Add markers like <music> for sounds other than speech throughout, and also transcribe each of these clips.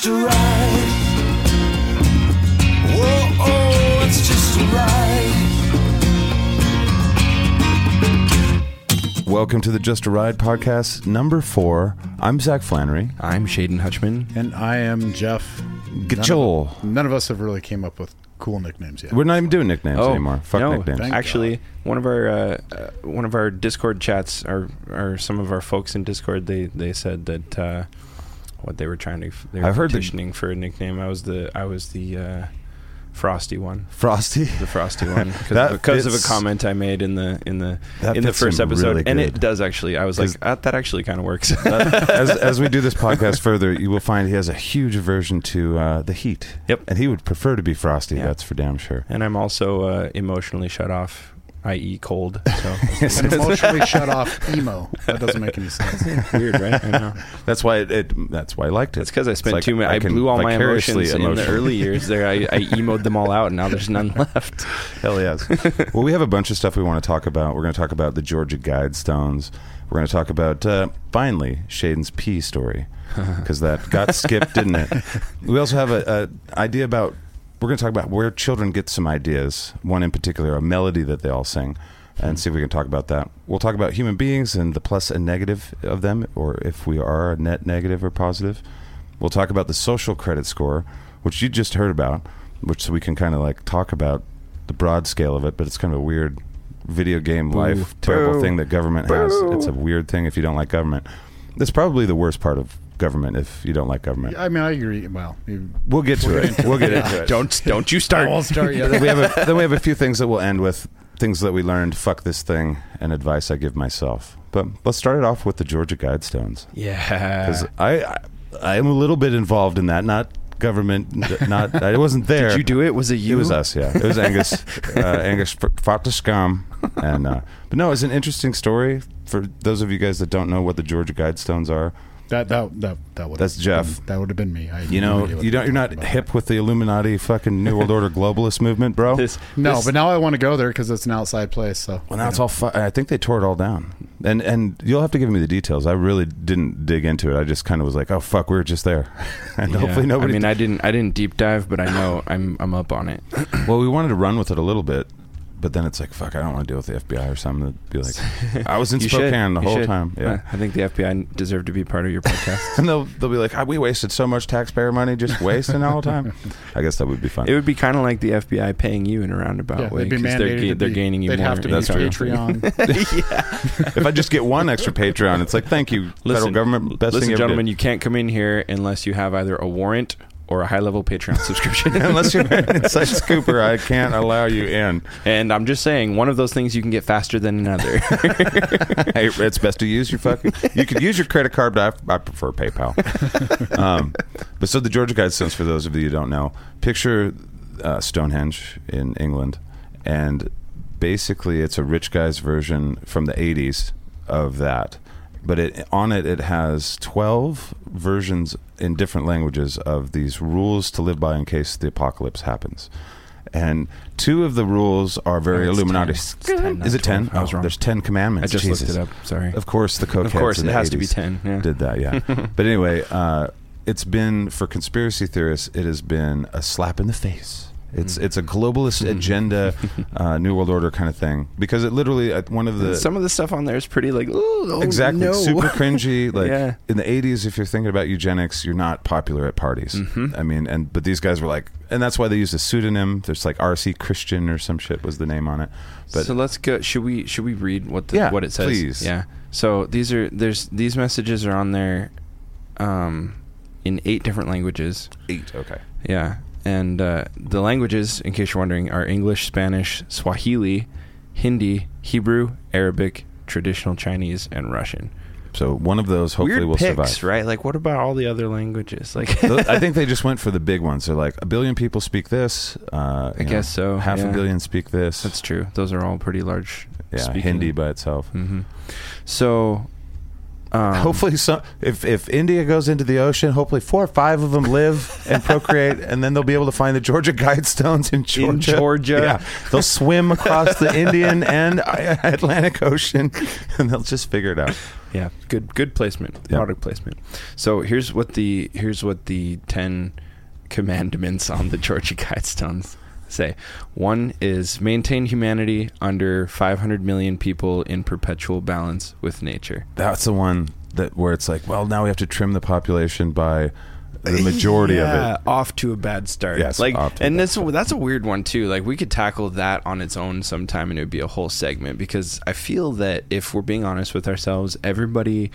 just a ride. Whoa, oh, it's just a ride. Welcome to the Just a Ride podcast, number four. I'm Zaq Flanary. I'm Shaiden Hutchman. And I am Jeff. Joel. None of us have really came up with cool nicknames yet. We're not even doing nicknames Oh, anymore. Fuck no, nicknames. thank Actually, one of our uh, uh, one of our Discord chats, or or some of our folks in Discord, they they said that uh, what they were trying to they were I've heard petitioning for a nickname. I was the I was the uh, frosty one, Frosty. the frosty one, <laughs> That because of a comment I made in the in the That in the first episode, really and it does actually. I was like, uh, that actually kind of works. as, as we do this podcast <laughs> further, you will find he has a huge aversion to uh, the heat. Yep. And he would prefer to be frosty, Yeah. that's for damn sure. and I'm also uh, emotionally shut off, i.e., cold. <laughs> So An emotionally shut off <laughs> emo. That doesn't make any sense. weird, right? I know. That's why it, it that's why I liked it. It's because I spent like too many. I, can blew all my vicariously emotions in the early years. There, I, I emoed them all out, and now there's none <laughs> left. Hell yes. well, we have a bunch of stuff we want to talk about. We're going to talk about the Georgia Guidestones. We're going to talk about uh, finally Shaiden's pee story because that got skipped, didn't it? We also have a, a idea about. We're going to talk about where children get some ideas. One in particular, a melody that they all sing, and hmm. see if we can talk about that. We'll talk about human beings and the plus and negative of them, or if we are a net negative or positive. We'll talk about the social credit score, which you just heard about, which we can kind of like talk about the broad scale of it, but it's kind of a weird video game life terrible Boo. thing that government has. It's a weird thing if you don't like government. That's probably the worst part of government if you don't like government. I mean, I agree. Well, you, We'll get to it. We'll get into it. <laughs> Don't don't you I start. won't start yet. we have a, then we have a few things that we'll end with things that we learned. Fuck this thing and advice I give myself. But let's start it off with the Georgia Guidestones Yeah. because I, I I am a little bit involved in that. Not government. Not I <laughs> wasn't there. Did you do it? Was it you? It was us, yeah. It was Angus. <laughs> uh, Angus f- fought the scum, and uh, but no, it's an interesting story for those of you guys that don't know what the Georgia Guidestones are. That that that that would. That's Jeff. That would have been me. I You know, idea you don't. You're not talking about. hip with the Illuminati, fucking New World Order globalist movement, bro. This, No, this- but now I want to go there because it's an outside place. So well, now it's all. Fu- I think they tore it all down, and and you'll have to give me the details. I really didn't dig into it. I just kind of was like, oh fuck, we were just there, <laughs> and yeah. hopefully nobody. I mean, I didn't I didn't deep dive, but I know I'm I'm up on it. Well, we wanted to run with it a little bit, but then it's like, fuck, I don't want to deal with the FBI or something. To be like, <laughs> I was in You should. Spokane the You whole should. time. Yeah. I think the FBI deserve to be part of your podcast. <laughs> and they'll they'll be like, ah, we wasted so much taxpayer money just wasting all the time. <laughs> I guess that would be fun. it would be kind of like the FBI paying you in a roundabout yeah, way they'd be 'cause they're, ga- to they're be- gaining you They'd more. have to be That's true. Patreon. if I just get one extra Patreon, it's like, thank you, federal government, best listen, thing you ever gentlemen, did. you can't come in here unless you have either a warrant or a high level Patreon <laughs> subscription. Unless you're <laughs> an inside scooper, I can't allow you in. and I'm just saying, one of those things you can get faster than another. <laughs> Hey, it's best to use your fucking. You could use your credit card, but I, I prefer PayPal. um, but so the Georgia Guidestones, for those of you who don't know, picture uh, Stonehenge in England, and basically it's a rich guy's version from the '80s of that. But it on it it has twelve versions in different languages of these rules to live by in case the apocalypse happens. And two of the rules are very Illuminati. 10. 10, Is it ten? I was Oh, wrong. There's ten commandments. I just Jesus. looked it up. Sorry. Of course, the cokeheads Of course, it has to be 10. Yeah. Did that, yeah. <laughs> but anyway, uh, it's been for conspiracy theorists. It has been a slap in the face. It's it's a globalist agenda, <laughs> uh, new world order kind of thing because it literally uh, one of the Some of the stuff on there is pretty like, oh, exactly no." super <laughs> cringy. Like Yeah. in the '80s, if you're thinking about eugenics, you're not popular at parties. Mhm. I mean, and but these guys were like, and that's why they used a pseudonym. There's like R.C. Christian or some shit was the name on it. But so let's go. Should we should we read what the, Yeah, what it says? please. Yeah. So these are there's these messages are on there, um, in eight different languages. eight, okay. Yeah, and uh, the languages, in case you're wondering, are English, Spanish, Swahili, Hindi, Hebrew, Arabic, traditional Chinese, and Russian. So one of those hopefully Weird will picks, survive. right? Like, what about all the other languages? Like, I think they just <laughs> went for the big ones. They're like a billion people speak this. Uh, I guess so, Half yeah. a billion speak this. that's true. Those are all pretty large. yeah, speaking- Hindi by itself. hmm So, um, hopefully, some if if India goes into the ocean, hopefully four or five of them live and procreate, <laughs> and then they'll be able to find the Georgia Guidestones in Georgia. In Georgia. yeah, they'll swim across the Indian and <laughs> Atlantic Ocean, <laughs> and they'll just figure it out. Yeah, good good placement, Yeah. product placement. So here's what the here's what the ten commandments on the Georgia Guidestones say. One is maintain humanity under 500 million people in perpetual balance with nature. That's the one that where it's like, well, now we have to trim the population by the <laughs> majority yeah, of it. off to a bad start. Yes, like, and that's that's a weird one too. Like, we could tackle that on its own sometime, and it would be a whole segment because I feel that if we're being honest with ourselves, everybody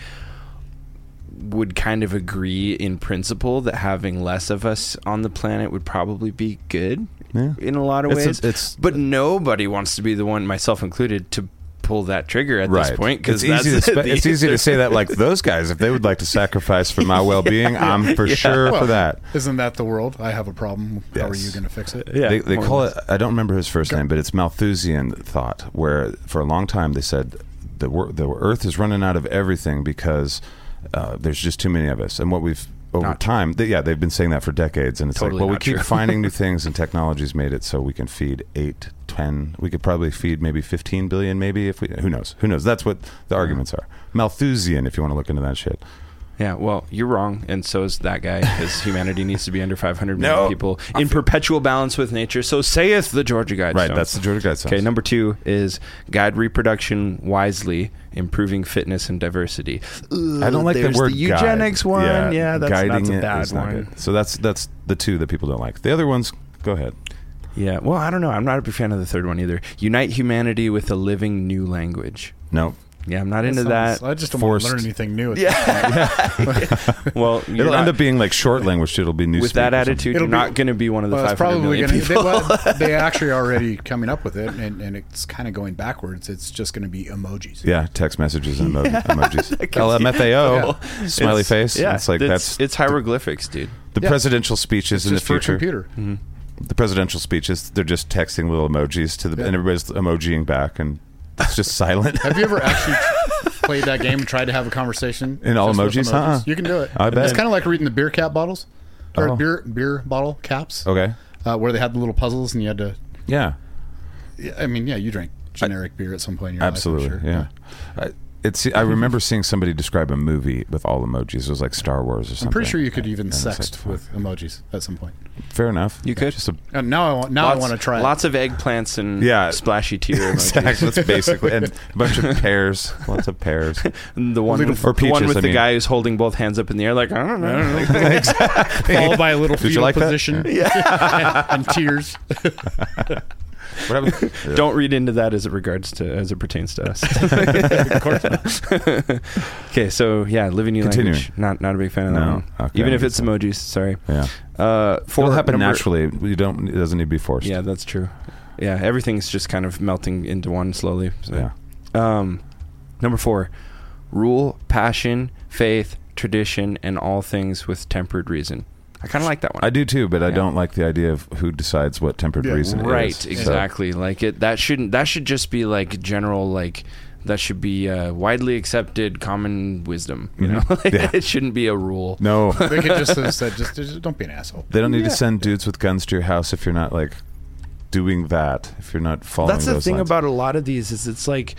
would kind of agree in principle that having less of us on the planet would probably be good Yeah. in a lot of It's a- ways. it's- but nobody wants to be the one, myself included, to pull that trigger at this point because it's easy to spe- <laughs> it's easy to say that like those guys if they would like to sacrifice for my well-being <laughs> i'm for sure for that Isn't that the world? I have a problem. How are you going to fix it? Yeah, they, they call it i don't remember his first name but it's malthusian thought where for a long time they said the, wor- the earth is running out of everything because uh, there's just too many of us. And what we've over Not time they, yeah they've been saying that for decades. And it's Totally like well we keep true. <laughs> finding new things and technology's made it so we can feed eight, ten. we could probably feed maybe 15 billion maybe if we who knows? Who knows? That's what the arguments are. Malthusian if you want to look into that shit Yeah, well, you're wrong, and so is that guy, because humanity needs to be under 500 million No. people in perpetual balance with nature. So saith the Georgia Guidestones. right that's the georgia guidestones Okay, number two is guide reproduction wisely, improving fitness and diversity. I don't like the word the eugenics guide. one. Yeah, that's, guiding that's a it bad is not one. good. So that's that's the two that people don't like. The other ones, go ahead. Yeah, well, I don't know. I'm not a big fan of the third one either. Unite humanity with a living new language. No, Yeah, I'm not into that. I just don't want to learn anything new. At Yeah. <laughs> <laughs> well, you're it'll end up being like short language. too. It'll be new with that attitude, It'll you're not going to be one of the Well, it's 500 probably million going to. They, people. well, they <laughs> actually are already coming up with it, and, and it's kind of going backwards. It's just going to be emojis. Yeah, text messages and emo- emojis. Because- LMFAO, smiley It's- face. Yeah, it's like that's it's hieroglyphics, dude. the Yeah. presidential speeches It's in the just for a future. computer. Mm-hmm. The presidential speeches, they're just texting little emojis to the, Yeah. and everybody's emojiing back, and it's just silent. Have you ever actually <laughs> played that game and tried to have a conversation In all with emojis? Uh-uh. You can do it. I bet. It's kind of like reading the beer cap bottles or Oh. beer beer bottle caps, okay. uh, where they had the little puzzles and you had to. Yeah. Yeah, I mean, yeah, you drank generic beer at some point in your Absolutely, life. I'm yeah. I, it's. I mm-hmm. remember seeing somebody describe a movie with all emojis. It was like Star Wars or something. I'm pretty sure you could even And it's like, sext with emojis at some point. Fair enough. You could. Just a, And now I want now lots, I want to try. it. Lots of eggplants and <laughs> Yeah. splashy tear <laughs> emojis. exactly. That's basically and <laughs> a bunch of pears. Lots of pears. And the one Little- with, or the one with I the mean. guy who's holding both hands up in the air, like I don't know. exactly. followed by a little Did you fetal like that? position yeah. and tears. What happened? <laughs> Don't read into that as it regards to as it pertains to us. <laughs> <laughs> okay, so yeah, living new Continuing. language. Not not a big fan of that No, one. okay, Even if it's emojis. Sorry. Yeah. Uh, for It'll happen number- naturally. You don't. It doesn't need to be forced. Yeah, that's true. Yeah, everything's just kind of melting into one slowly. So. Yeah. Um, number four, rule, passion, faith, tradition, and all things with tempered reason. I kind of like that one. I do too, but I don't like the idea of who decides what tempered Yeah, reason right, is. So- exactly. Like it. That shouldn't. That should just be like general. Like that should be uh, widely accepted common wisdom. You know, Mhm. <laughs> Like, Yeah. it shouldn't be a rule. no, <laughs> They could just have said, just, just don't be an asshole. they don't need Yeah. to send dudes with guns to your house if you're not like doing that. If you're not following. That's the those thing lines. about a lot of these is it's like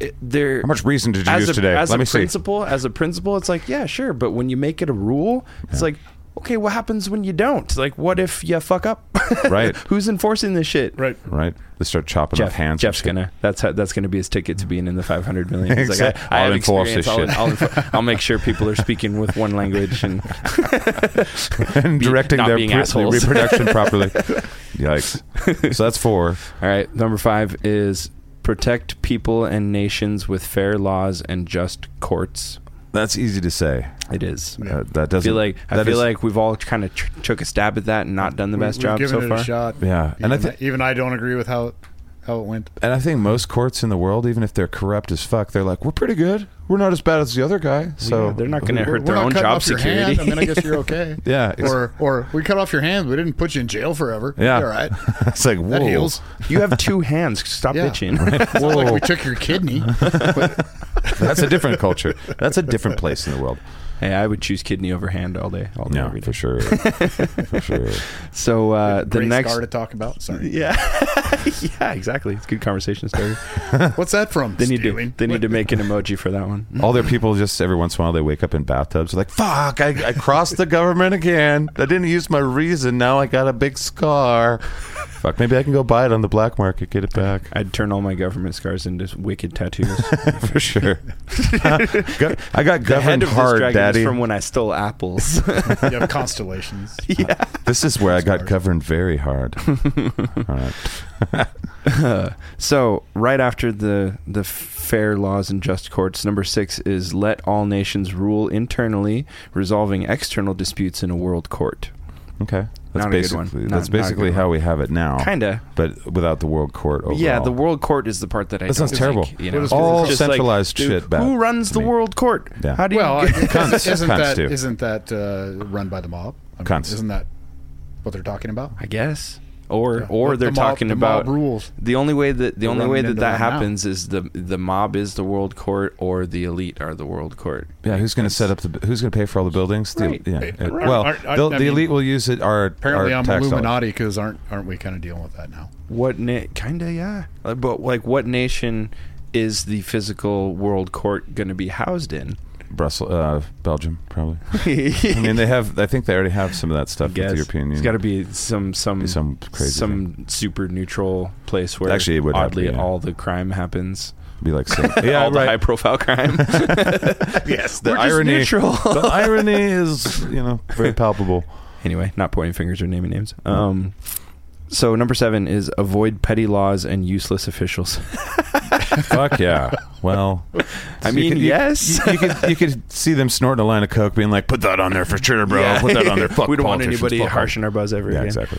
it, they're How much reason did you as use a, today? As Let a me see. principle, as a principle, it's like yeah, sure, but when you make it a rule, it's Yeah. like okay, what happens when you don't? Like, what if you fuck up? <laughs> Right. Who's enforcing this shit? Right. Right? They start chopping Jeff, off hands. Jeff's gonna. That's how, that's gonna be his ticket to being in the 500 million. He's Exact- like, I, I I'll have enforce this experience. I'll, shit. I'll, enfor- I'll make sure people are speaking with one language and <laughs> and Be- directing their, being pre- their assholes. reproduction properly. <laughs> Yikes! So that's four. All right, number five is protect people and nations with fair laws and just courts. That's easy to say. It is. Yeah. Uh, that doesn't. feel like I that feel is- like we've all kind of tr- took a stab at that and not done the best We've job given so it far. a shot. Yeah, and I Even, think even I don't agree with how how it went. and I think most courts in the world, even if they're corrupt as fuck, they're like, we're pretty good. We're not as bad as the other guy. So Yeah, they're not going to We're- hurt we're their own job security. Hand. I mean, I guess you're okay. <laughs> Yeah, ex- Or or we cut off your hand. We didn't put you in jail forever. Yeah. You're all right. <laughs> it's like whoa. That heals. you have two hands. Stop Yeah. bitching. It's <laughs> not like we took your kidney. That's a different culture. That's a different place in the world. Hey, I would choose kidney over hand all day. All day, Yeah, every day. for sure. <laughs> for sure. So uh, the Great next, scar to talk about. Sorry. <laughs> yeah, <laughs> yeah, exactly. It's a good conversation starter. What's that from? They need to they need to make an emoji for that one. All their people just every once in a while they wake up in bathtubs. They're like, "Fuck! I, I crossed the government again. I didn't use my reason. Now I got a big scar. Fuck! Maybe I can go buy it on the black market, get it back I'd turn all my government scars into wicked tattoos. <laughs> for sure. <laughs> Go- I got the head governed of this hard, dragon daddy. is from when I stole apples. <laughs> You have constellations. yeah. This is where I got Scars. governed very hard. All right. so right after the the fair laws and just courts, number six is let all nations rule internally, resolving external disputes in a world court. Okay. That's Not a good basically one. Not- that's not a basically good how one. we have it now. Kinda. But without the world court overall. Yeah, the world court is the part that I. That sounds terrible. like, you know, What is- All It's just like, centralized dude, shit. bad Who runs the me. world court? Yeah. How do you? Well, I- Cunts. isn't Cunts that do. isn't that uh, run by the mob? I mean, Cunts. Isn't that what they're talking about? I guess. Or Yeah. or The- they're the mob- talking the about rules. the only way that the They're only way running that into that that now. happens is the the mob is the world court or the elite are the world court. Yeah, who's going to set up the? Who's going to pay for all the buildings? The- Right. yeah. Right. Well, I- I the mean, elite will use it. Our Apparently, our I'm tax. Illuminati because aren't aren't we kind of dealing with that now? What na- kinda yeah, Uh, but like what nation is the physical world court going to be housed in? Brussels, uh, Belgium, probably. <laughs> I mean, they have. I think they already have some of that stuff with the European It's Union. got to be some some Be some crazy some super neutral place where Actually, it would oddly be, yeah. all the crime happens. be like, <laughs> yeah, all the high profile crime. <laughs> yes, the We're irony. neutral. the irony is, you know, very palpable. anyway, not pointing fingers or naming names. Um, so number seven is avoid petty laws and useless officials. <laughs> Fuck yeah. Well, I mean, could- yes. You, you could you could see them snorting a line of coke, being like, "Put that on there for sure, bro. Put that on there. <laughs> Fuck we don't want anybody fuck harshing our buzz ever Yeah, again. exactly.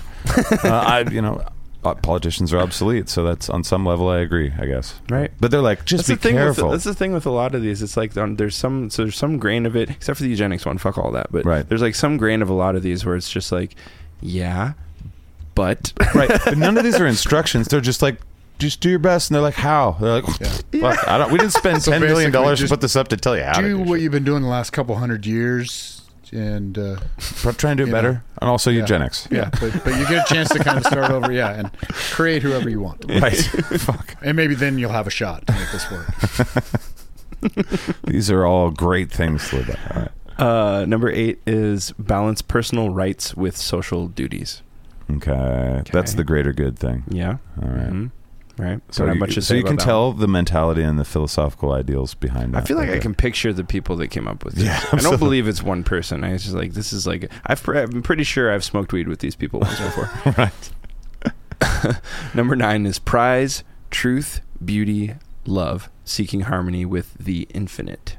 <laughs> uh, I, you know, uh, politicians are obsolete, so that's on some level I agree. I guess, Right. But they're like, just That's be the thing careful. With, that's the thing with a lot of these. It's like um, there's some so there's some grain of it, except for the eugenics one. Fuck all that. But Right. there's like some grain of a lot of these where it's just like, yeah, but right. But none of these are instructions. They're just like, just do your best, and they're like, how? They're like, fuck, I don't. We didn't <laughs> spend So ten million dollars to basically put this up to tell you how to do do what shit. you've been doing the last couple hundred years, and uh, Try and do it you better, know. and also yeah. eugenics. Yeah, but, but you get a chance to kind of start over, yeah, and create whoever you want, Right. <laughs> Fuck. and maybe then you'll have a shot to make this work. <laughs> These are all great things to live by. All right. uh, number eight is balance personal rights with social duties. Okay. That's the greater good thing. Yeah. All right. Mhm. Right. So you, so you can tell the mentality and the philosophical ideals behind one. that. I feel like I can picture the people that came up with this. Yeah, I don't believe it's one person. I just like this is like I've, I'm pretty sure I've smoked weed with these people once before. <laughs> right. <laughs> Number nine is prize, truth, beauty, love, seeking harmony with the infinite.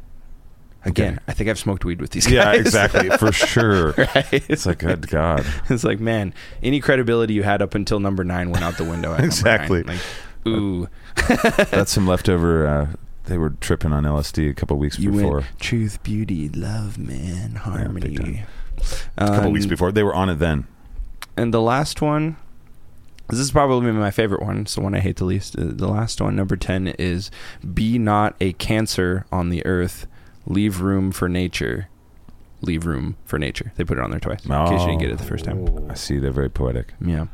Again. I think I've smoked weed with these guys. Yeah, exactly. For <laughs> sure. right? It's like, good God. <laughs> It's like, man, any credibility you had up until number nine went out the window. Exactly. Like, ooh, <laughs> That's some leftover. Uh, they were tripping on LSD a couple weeks you before. went truth, beauty, love, man, harmony. time. A couple Um, weeks before. They were on it then. And the last one, this is probably my favorite one. It's the one I hate the least. Uh, The last one, number 10, is Be not a cancer on the earth. Leave room for nature. Leave room for nature. They put it on there twice. In case you didn't get it the first time. Oh. I see. They're very poetic. Yeah.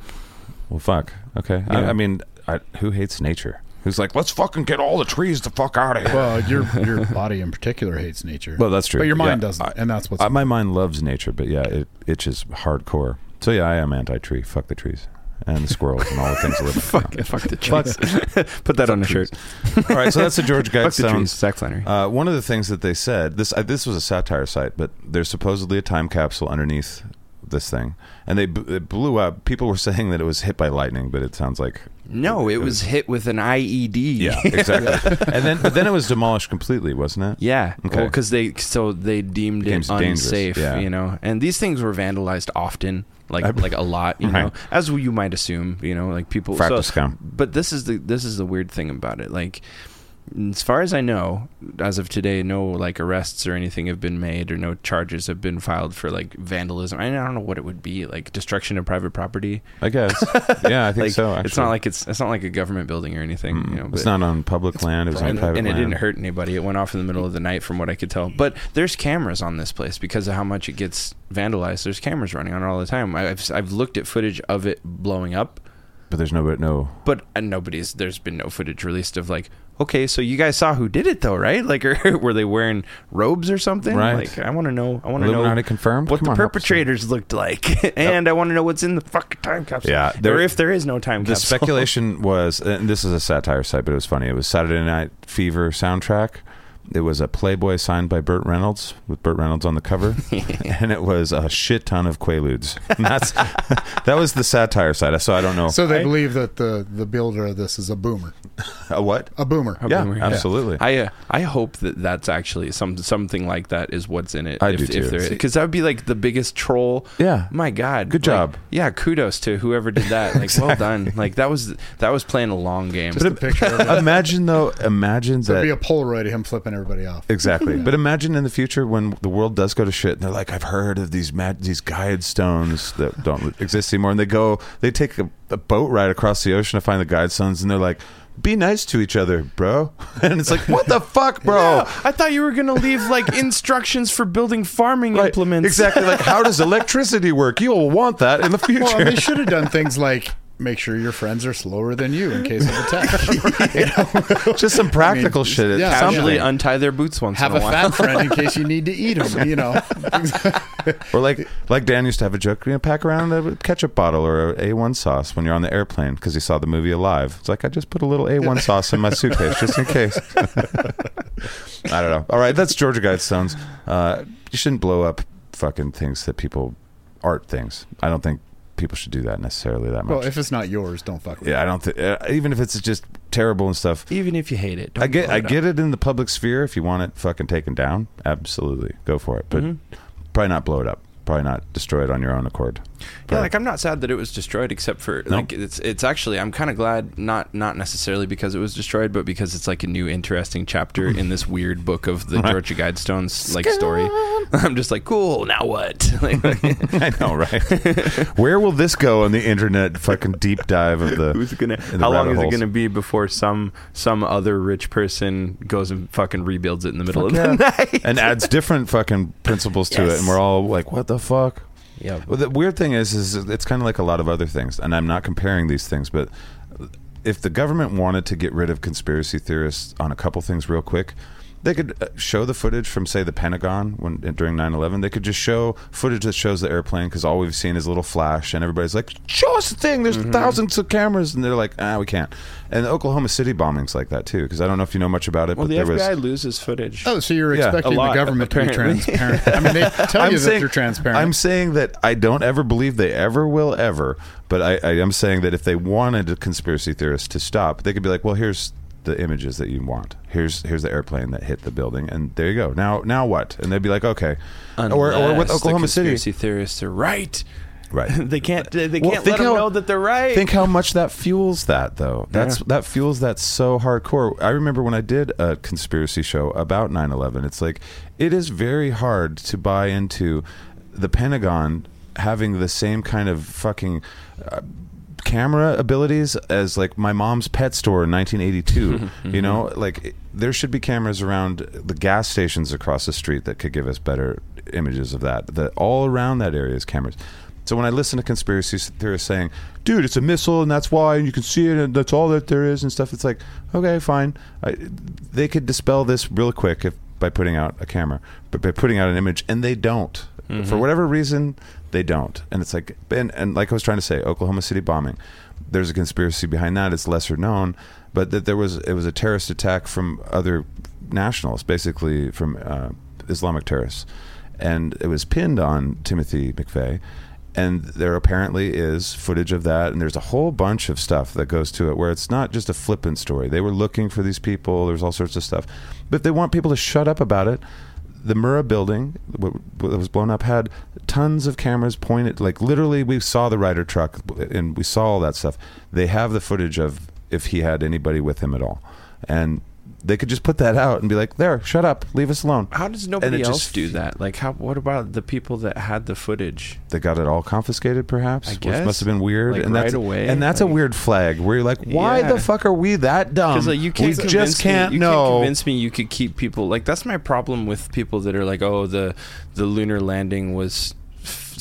Well, fuck. Okay. I, Yeah. I mean, I, who hates nature? Who's like, let's fucking get all the trees the fuck out of here? Well, your <laughs> your body in particular hates nature. Well, that's true. But your mind Yeah, doesn't, I- and that's what's I, my mind loves nature, but yeah, it itches hardcore. So yeah, I am anti-tree. Fuck the trees and the squirrels and all the things that live. <laughs> Fuck, fuck the trees. <laughs> Put that on a shirt. <laughs> all right, so that's the George Fuck the trees. Guidestones. Zaq Flanary. Uh, one of the things that they said this uh, this was a satire site, but there's supposedly a time capsule underneath this thing, and they b- it blew up. People were saying that it was hit by lightning, but it sounds like no, it was hit with an IED. yeah, <laughs> exactly. and then but then it was demolished completely, wasn't it? Yeah, Okay. because they so they deemed it dangerous, unsafe, yeah. you know. And these things were vandalized often, like I- like a lot, you uh-huh. know, as you might assume, you know, like people. Fractal scum. But this is the this is the weird thing about it, like As far as I know, as of today, no like arrests or anything have been made, or no charges have been filed for like vandalism. I, mean, I don't know what it would be, like destruction of private property. I guess. <laughs> Yeah, I think Like, so. Actually. it's not like it's it's not like a government building or anything. Mm, You know, it's not on public land. It was on and, private and it land. didn't hurt anybody. It went off in the middle of the night, from what I could tell. But there's cameras on this place because of how much it gets vandalized. There's cameras running on it all the time. I've I've looked at footage of it blowing up, But there's no, no. but and nobody's. There's been no footage released of like, okay, so you guys saw who did it though, right? <laughs> Like, <laughs> were they wearing robes or something? Right. Like, I want to know. I want to know Illuminati confirmed. what Come the on, help us out. perpetrators looked like, <laughs> and I want to know what's in the fucking time capsule. Yeah, there- or if there is no time The capsule. speculation was, and this is a satire site, but it was funny. It was Saturday Night Fever soundtrack. It was a Playboy signed by Burt Reynolds with Burt Reynolds on the cover, <laughs> <laughs> and it was a shit ton of Quaaludes. And that's <laughs> that was the satire side. So I don't know. So they I- believe that the the builder of this is a boomer. a what? A boomer. A Yeah, boomer, absolutely. I uh, I hope that that's actually some something like that is what's in it. I if, do too. Because that would be like the biggest troll. Yeah. My God. Good Like, job. yeah. Kudos to whoever did that. Like, well done. Like that was that was playing a long game. Just a picture of it. imagine though. Imagine There'd that. be a Polaroid of him flipping everybody off. Exactly. <laughs> But imagine in the future when the world does go to shit and they're like, I've heard of these mad, these guide stones that don't exist anymore. And they go, they take a, a boat ride across the ocean to find the guide stones and they're like, be nice to each other, bro. <laughs> And it's like, what the fuck, bro? I thought you were gonna leave like <laughs> instructions for building farming Right. implements. Exactly. Like, how does electricity work? You will want that in the future. Well, they should have done things like make sure your friends are slower than you in case of attack. <laughs> <laughs> You know? Just some practical I mean, shit. yeah, Something. Casually untie their boots once Have in a a while. fat friend in case you need to eat them. You know, <laughs> Or like like Dan used to have a joke, you know, pack around a ketchup bottle or a A1 sauce when you're on the airplane because he saw the movie Alive. It's like I just put a little A1 sauce in my suitcase just in case. I don't know. All right, that's Georgia Guidestones. Uh, you shouldn't blow up fucking things that people art things. I don't think people should do that necessarily that much. well, if it's not yours, don't fuck with yeah, I don't think uh, even if it's just terrible and stuff. Even if you hate it, I get I it get it in the public sphere if you want it fucking taken down. Absolutely. Go for it. But Mm-hmm. probably not blow it up. Probably not destroy it on your own accord. Yeah, like I'm not sad that it was destroyed, except for No. like it's it's actually I'm kind of glad not not necessarily because it was destroyed, but because it's like a new interesting chapter in this weird book of the <laughs> Right. Georgia Guidestones like story. <laughs> I'm just like, cool. Now what? <laughs> Like, I know, right? Where will this go on the internet? Fucking deep dive of the. who's gonna? in the How long rabbit is it gonna be before some some other rich person goes and fucking rebuilds it in the middle Fuck of the night and adds different fucking principles to it, and we're all like, "What the fuck?" Yeah. Well, the weird thing is, is it's kind of like a lot of other things, and I'm not comparing these things, but if the government wanted to get rid of conspiracy theorists on a couple things real quick, they could uh, show the footage from, say, the Pentagon when during 9/11. They could just show footage that shows the airplane because all we've seen is a little flash, and everybody's like, "Show us the thing." There's Mm-hmm. thousands of cameras, and they're like, "Ah, we can't." And the Oklahoma City bombings like that too, because I don't know if you know much about it, Well, but the there FBI was. loses footage. Oh, so you're Yeah, a expecting the lot, government to be transparent? I mean, they <laughs> tell you that they're transparent. I'm saying that I don't ever believe they ever will ever, but I, I am saying that if they wanted a conspiracy theorist to stop, they could be like, well, here's the images that you want. Here's here's the airplane that hit the building, and there you go. Now now what? And they'd be like, okay, or or with Unless the Oklahoma City, conspiracy theorists are right. right? <laughs> they can't. They can't think let them how- know that they're right. Think how much that fuels that though. That's Yeah. that fuels that so hardcore. I remember when I did a conspiracy show about 9/11. It's like it is very hard to buy into the Pentagon having the same kind of fucking uh, camera abilities as like my mom's pet store in 1982 <laughs> you know? Mm-hmm. Like it- there should be cameras around the gas stations across the street that could give us better images of that. That all around that area is cameras. So when I listen to conspiracy theorists saying, "Dude, it's a missile, and that's why, and you can see it, and that's all that there is," and stuff, it's like, okay, fine. I, they could dispel this real quick if by putting out a camera, but by putting out an image, and they don't. Mm-hmm. For whatever reason, they don't. And it's like, and, and like I was trying to say, Oklahoma City bombing. There's a conspiracy behind that. It's lesser known, but that there was it was a terrorist attack from other nationals, basically from uh, Islamic terrorists, and it was pinned on Timothy McVeigh and there apparently is footage of that and there's a whole bunch of stuff that goes to it where it's not just a flippant story they were looking for these people there's all sorts of stuff but they want people to shut up about it the Murrah building what was blown up had tons of cameras pointed like literally we saw the Ryder truck and we saw all that stuff. They have the footage of if he had anybody with him at all. And They could just put that out and be like, "There, shut up, leave us alone." How does nobody it else just- do that? Like, how? What about the people that had the footage? They got it all confiscated, perhaps. I Which guess. must have been weird. Like, and that's, right away, And that's a like- weird flag where you're like, "Why Yeah. the fuck are we that dumb? Because like you can't we convince just can't me, you. Can't convince me you could keep people like that's my problem with people that are like, oh, the the lunar landing was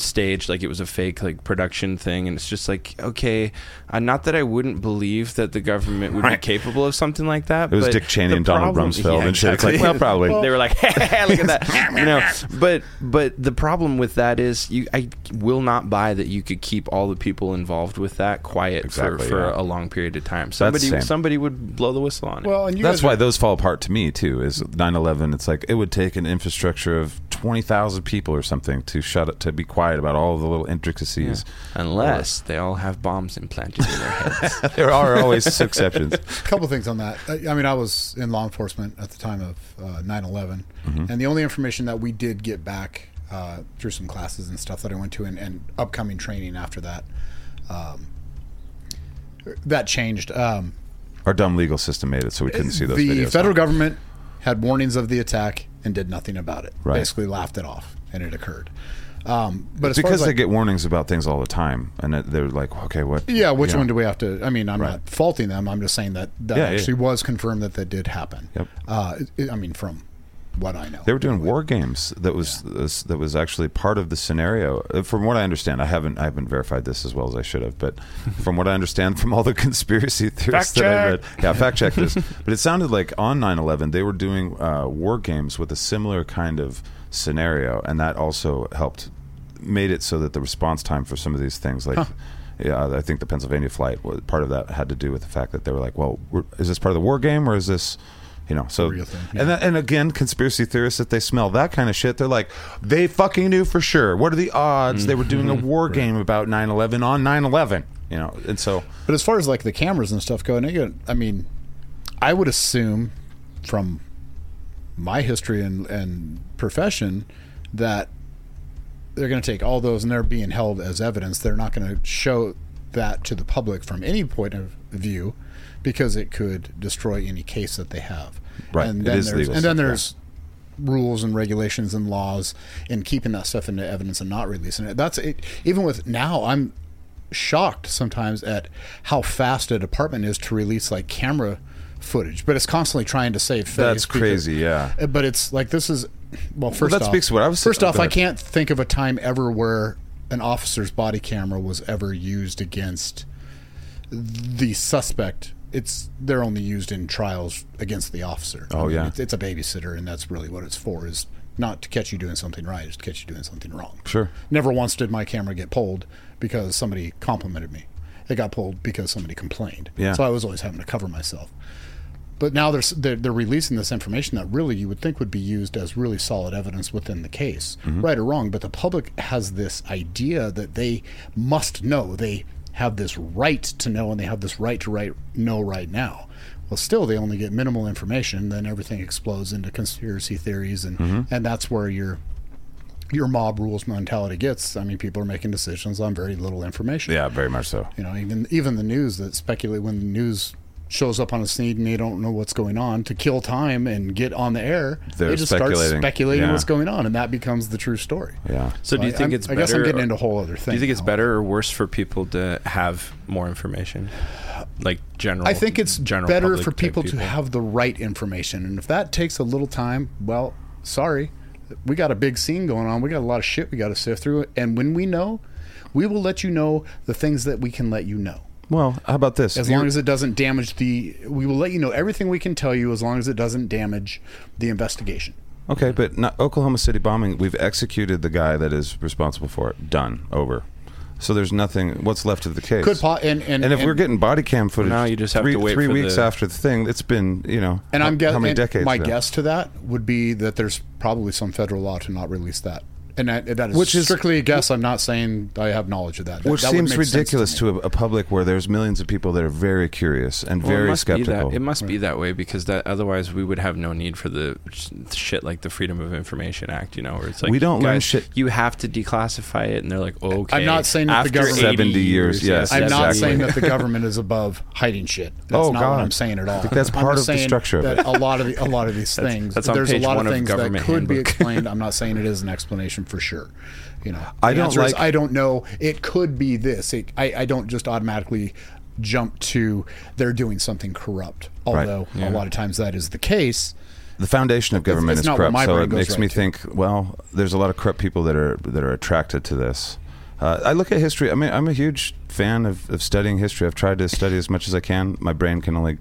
staged, like it was a fake like production thing, and it's just like, okay, uh, not that I wouldn't believe that the government would Right. be capable of something like that. It was but Dick Cheney the and Donald problem- Rumsfeld Yeah, and shit. It's like, exactly. well, probably. they were like, <laughs> hey, look at that, <laughs> you know. But but the problem with that is, you I will not buy that you could keep all the people involved with that quiet Exactly, for, for yeah. a long period of time. Somebody somebody would blow the whistle on it. Well, and you That's why are- those fall apart to me too. Is 9/11? It's like it would take an infrastructure of twenty thousand people or something to shut it to be quiet about all the little intricacies. Unless they all have bombs implanted in their heads. <laughs> there are always <laughs> exceptions. a couple things on that. I, I mean, I was in law enforcement at the time of uh, 9/11, and the only information that we did get back uh, through some classes and stuff that I went to, and, and upcoming training after that, um, that changed. Um, Our dumb legal system made it so we couldn't see those the videos. federal government had warnings of the attack and did nothing about it. Right. Basically, laughed it off, and it occurred. Um, but as because as, they like- get warnings about things all the time, and they're like, okay, what? Yeah, which you know. one do we have to? I mean, I'm Right. not faulting them. I'm just saying that that Yeah, yeah. actually was confirmed that that did happen. Yep. Uh, it- I mean, from what I know, They were doing war games. That was this- that was actually part of the scenario. Uh, From what I understand, I haven't I haven't verified this as well as I should have, but <laughs> from what I understand from all the conspiracy theorists Fact that I read, yeah, fact check this. <laughs> but it sounded like on 9/11 they were doing uh, war games with a similar kind of scenario, and that also helped made it so that the response time for some of these things, like. Yeah, I think the Pennsylvania flight was part of that had to do with the fact that they were like, "Well, is this part of the war game or is this, you know?" So, thing, and that, and again, conspiracy theorists that they smell that kind of shit, they're like, they fucking knew for sure. What are the odds they were doing a mm-hmm. war game about 9/11 on 9/11? You know, and so But as far as like the cameras and stuff go, and again, I mean, I would assume from my history and, and profession that they're going to take all those and they're being held as evidence. They're not going to show that to the public from any point of view because it could destroy any case that they have. Right. And then is there's legal and then stuff, yeah. there's rules and regulations and laws in keeping that stuff into evidence and not releasing it. That's it. Even with now, I'm shocked sometimes at how fast a department is to release like camera footage, but it's constantly trying to save face. That's because- crazy, yeah. Uh, But it's like this is well. First that off, speaks to what I was- First off, I can't think of a time ever where an officer's body camera was ever used against the suspect. It's they're only used in trials against the officer. Oh, yeah. it's, it's a babysitter, and that's really what it's for. Is not to catch you doing something right, it's to catch you doing something wrong. Sure. Never once did my camera get pulled because somebody complimented me. It got pulled because somebody complained. Yeah. So I was always having to cover myself. But now they're, they're they're releasing this information that really you would think would be used as really solid evidence within the case, mm-hmm. right or wrong. But the public has this idea that they must know. They have this right to know, and they have this right to right know right now. Well, still, they only get minimal information. Then everything explodes into conspiracy theories, and mm-hmm. and that's where your your mob rules mentality gets. I mean, people are making decisions on very little information. yeah, very much so. You know, even even the news that speculate when the news shows up on a scene and they don't know what's going on to kill time and get on the air, They're they just start speculating. speculating Yeah. what's going on, and that becomes the true story. Yeah. So do you I- think I'm- it's I better? guess I'm getting into a whole other thing. Do you think it's now. better or worse for people to have more information, like general? I think it's general better for type people, to have the right information, and if that takes a little time, well, sorry, we got a big scene going on. We got a lot of shit we got to sift through, and when we know, we will let you know the things that we can let you know. Well, how about this? As long as it doesn't damage the, we will let you know everything we can tell you as long as it doesn't damage the investigation. Okay, but not Oklahoma City bombing, we've executed the guy that is responsible for it. Done. Over. So there's nothing. What's left of the case? Could po- and and and if and, we're getting body cam footage, Now you just have three, to wait three weeks the- after the thing. It's been you know, and how, I'm guessing how many decades? my now? guess to that would be that there's probably some federal law to not release that And that, that is Which is- strictly a guess. I'm not saying I have knowledge of that. That- Which that seems ridiculous me. to, a, a public where there's millions of people that are very curious and Well, it very must be that- skeptical. it must be that way because that otherwise we would have no need for the shit like the Freedom of Information Act, you know, where it's like We don't learn shit- You have to declassify it, and they're like, okay. I'm not saying that the after government- 80 70 years, yes, I'm not saying that the government is above hiding shit. That's Oh, not God. what I'm saying at all. I think that's I'm part of the saying structure of it. A lot of the, a lot of these <laughs> That's- things. that's on there's page a lot one of of things that government could be explained. I'm not <laughs> saying it is an explanation for sure. You know, I don't like- I don't know. It could be this. It, I, I don't just automatically jump to they're doing something corrupt. Right. Although Yeah. a lot of times that is the case. the foundation of government it's is corrupt, so it makes right me to. think. Well, there's a lot of corrupt people that are that are attracted to this. Uh, I look at history. I mean, I'm a huge fan of, of studying history. I've tried to study as much as I can. My brain can only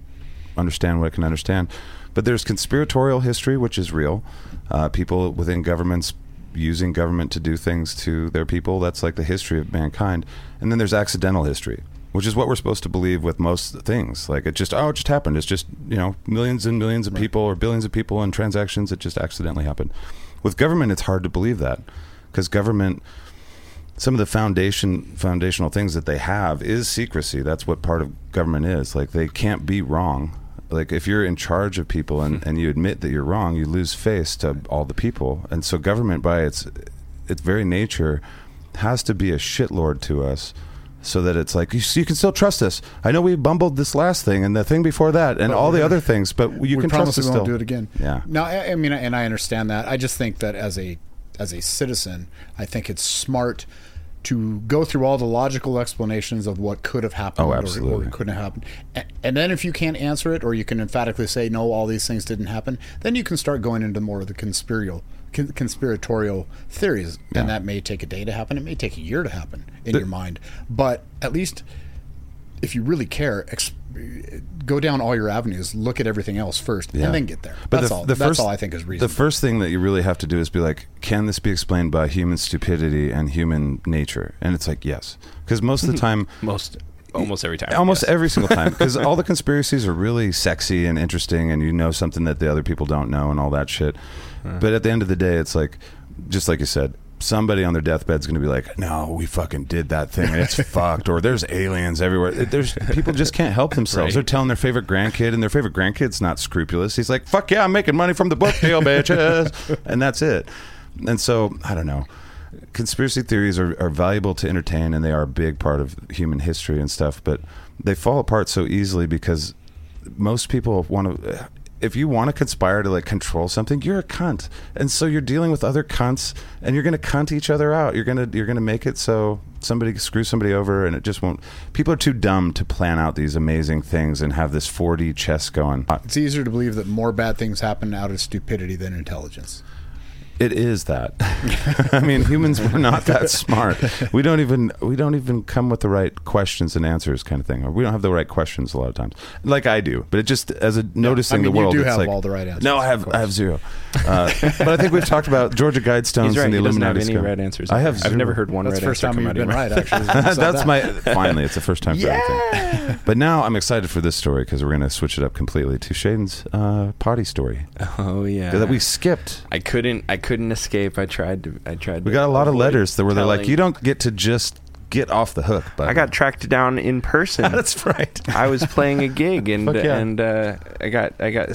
understand what it can understand. But there's conspiratorial history, which is real. Uh, people within governments using government to do things to their people. That's like the history of mankind. And then there's accidental history, which is what we're supposed to believe with most things. Like it just, oh, it just happened. It's just, you know, millions and millions of people or billions of people and transactions that just accidentally happened. With government, it's hard to believe that because government some of the foundation foundational things that they have is secrecy. That's what part of government is. Like they can't be wrong. Like if you're in charge of people and, hmm. and you admit that you're wrong, you lose face to all the people. And so government by its its very nature has to be a shitlord to us so that it's like you, you can still trust us. I know we bumbled this last thing and the thing before that and But all the other things, but <laughs> you can promise trust us we won't still. do it again. Yeah. No, I, I mean, and I understand that. I just think that as a as a citizen, I think it's smart to go through all the logical explanations of what could have happened Oh, or- or, couldn't have happened. And then if you can't answer it or you can emphatically say no, all these things didn't happen, then you can start going into more of the conspirial con- conspiratorial theories Yeah. and that may take a day to happen it may take a year to happen in The- your mind but at least if you really care go down all your avenues look at everything else first Yeah. and then get there But that's the, all the that's first, all i think is reasonable The first thing that you really have to do is be like, can this be explained by human stupidity and human nature? And it's like, yes, because most of the <laughs> time, most almost every time. almost every single time, <laughs> because all the conspiracies are really sexy and interesting, and you know something that the other people don't know, and all that shit. Uh. But at the end of the day, it's like, just like you said. Somebody on their deathbed's going to be like, "No, we fucking did that thing. and It's <laughs> fucked." Or there's aliens everywhere. There's people just can't help themselves. Right. They're telling their favorite grandkid, and their favorite grandkid's not scrupulous. He's like, "Fuck yeah, I'm making money from the book deal, <laughs> bitches," and that's it. And so I don't know. Conspiracy theories are, are valuable to entertain, and they are a big part of human history and stuff. But they fall apart so easily because most people want to. If you want to conspire to like control something, you're a cunt, and so you're dealing with other cunts, and you're going to cunt each other out. You're gonna you're gonna make it so somebody screws somebody over, and it just won't. People are too dumb to plan out these amazing things and have this 4D chess going. it's easier to believe that more bad things happen out of stupidity than intelligence It is that. <laughs> I mean, humans were not that <laughs> smart. We don't even we don't even come with the right questions and answers, kind of thing. Or we don't have the right questions a lot of times, like I do. But it just as a noticing I mean, the you world, do it's have like all the right answers, No, I have I have zero. <laughs> Uh, but I think we've talked about Georgia Guidestones He's right. and the he doesn't have Illuminati. any scam. right answers. I have. I've never heard one that's the right first answer time come you've been your right actually since you said That's that. my finally. It's the first time for everything. But now I'm excited for this story because we're going to switch it up completely to Shaiden's uh, potty story Oh yeah. that we skipped. I couldn't. I couldn't escape. I tried to. I tried. We to got a lot of letters that were they're like, telling- you don't get to just get off the hook. But I got tracked down in person. <laughs> that's right. I was playing a gig and Fuck yeah. and uh, I got I got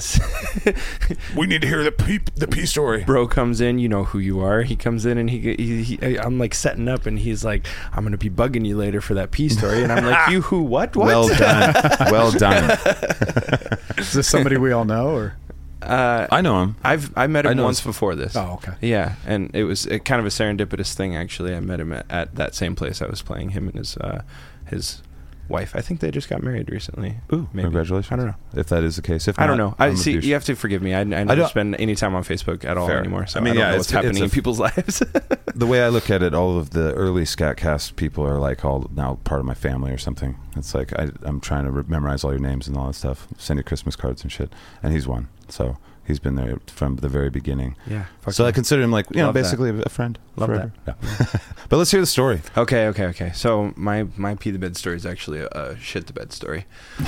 We need to hear the pee the pee story. bro comes in. You know who you are. He comes in and he, he, he I'm like setting up and he's like I'm gonna be bugging you later for that P story and I'm like you who what what Well done. well done. <laughs> <laughs> is this somebody we all know or uh, I know him. I've I met I him know once his- before this. oh okay Yeah, and it was a, kind of a serendipitous thing actually. I met him at, at that same place I was playing. Him and his uh, his wife. I think they just got married recently. Ooh, maybe. congratulations. I don't know. If that is the case. If I don't know. I I'm see. You have to forgive me. I, I never don't- spend any time on Facebook at all Fair. anymore. So I I mean, mean, yeah, what's happening a- in people's <laughs> lives. the way I look at it, all of the early Skatcast people are like all now part of my family or something. It's like I, I'm trying to memorize all your names and all that stuff. Send you Christmas cards and shit. And he's one. So He's been there from the very beginning. Yeah. so yeah. I consider him like you know Love that. basically a friend. Love forever. Yeah. <laughs> but let's hear the story. Okay, okay, okay. So my my pee the bed story is actually a, a shit the bed story. <laughs>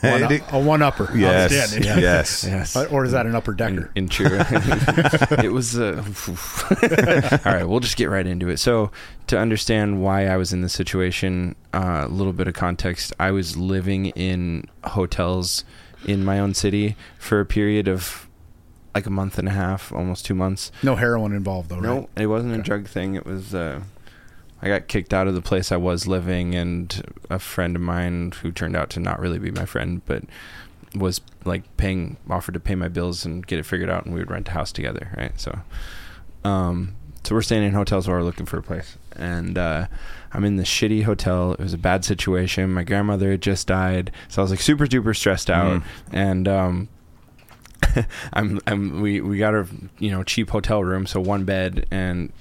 One up- a one upper. Yes, Outstanding. <laughs> yes. Yes. Or is that an upper decker? in true. it was. Uh, all right, we'll just get right into it. So, to understand why I was in this situation, uh, a little bit of context. I was living in hotels in my own city for a period of like a month and a half, almost two months. No heroin involved, though, right? No, it wasn't a drug thing. It was. Uh, I got kicked out of the place I was living, and a friend of mine who turned out to not really be my friend, but was like paying, offered to pay my bills and get it figured out, and we would rent a house together, right? So, um, so we're staying in hotels while we're looking for a place, and uh, I'm in this shitty hotel. It was a bad situation. My grandmother had just died, so I was like super duper stressed out, Mm. and um, <laughs> I'm, I'm we we got a you know cheap hotel room, so one bed, and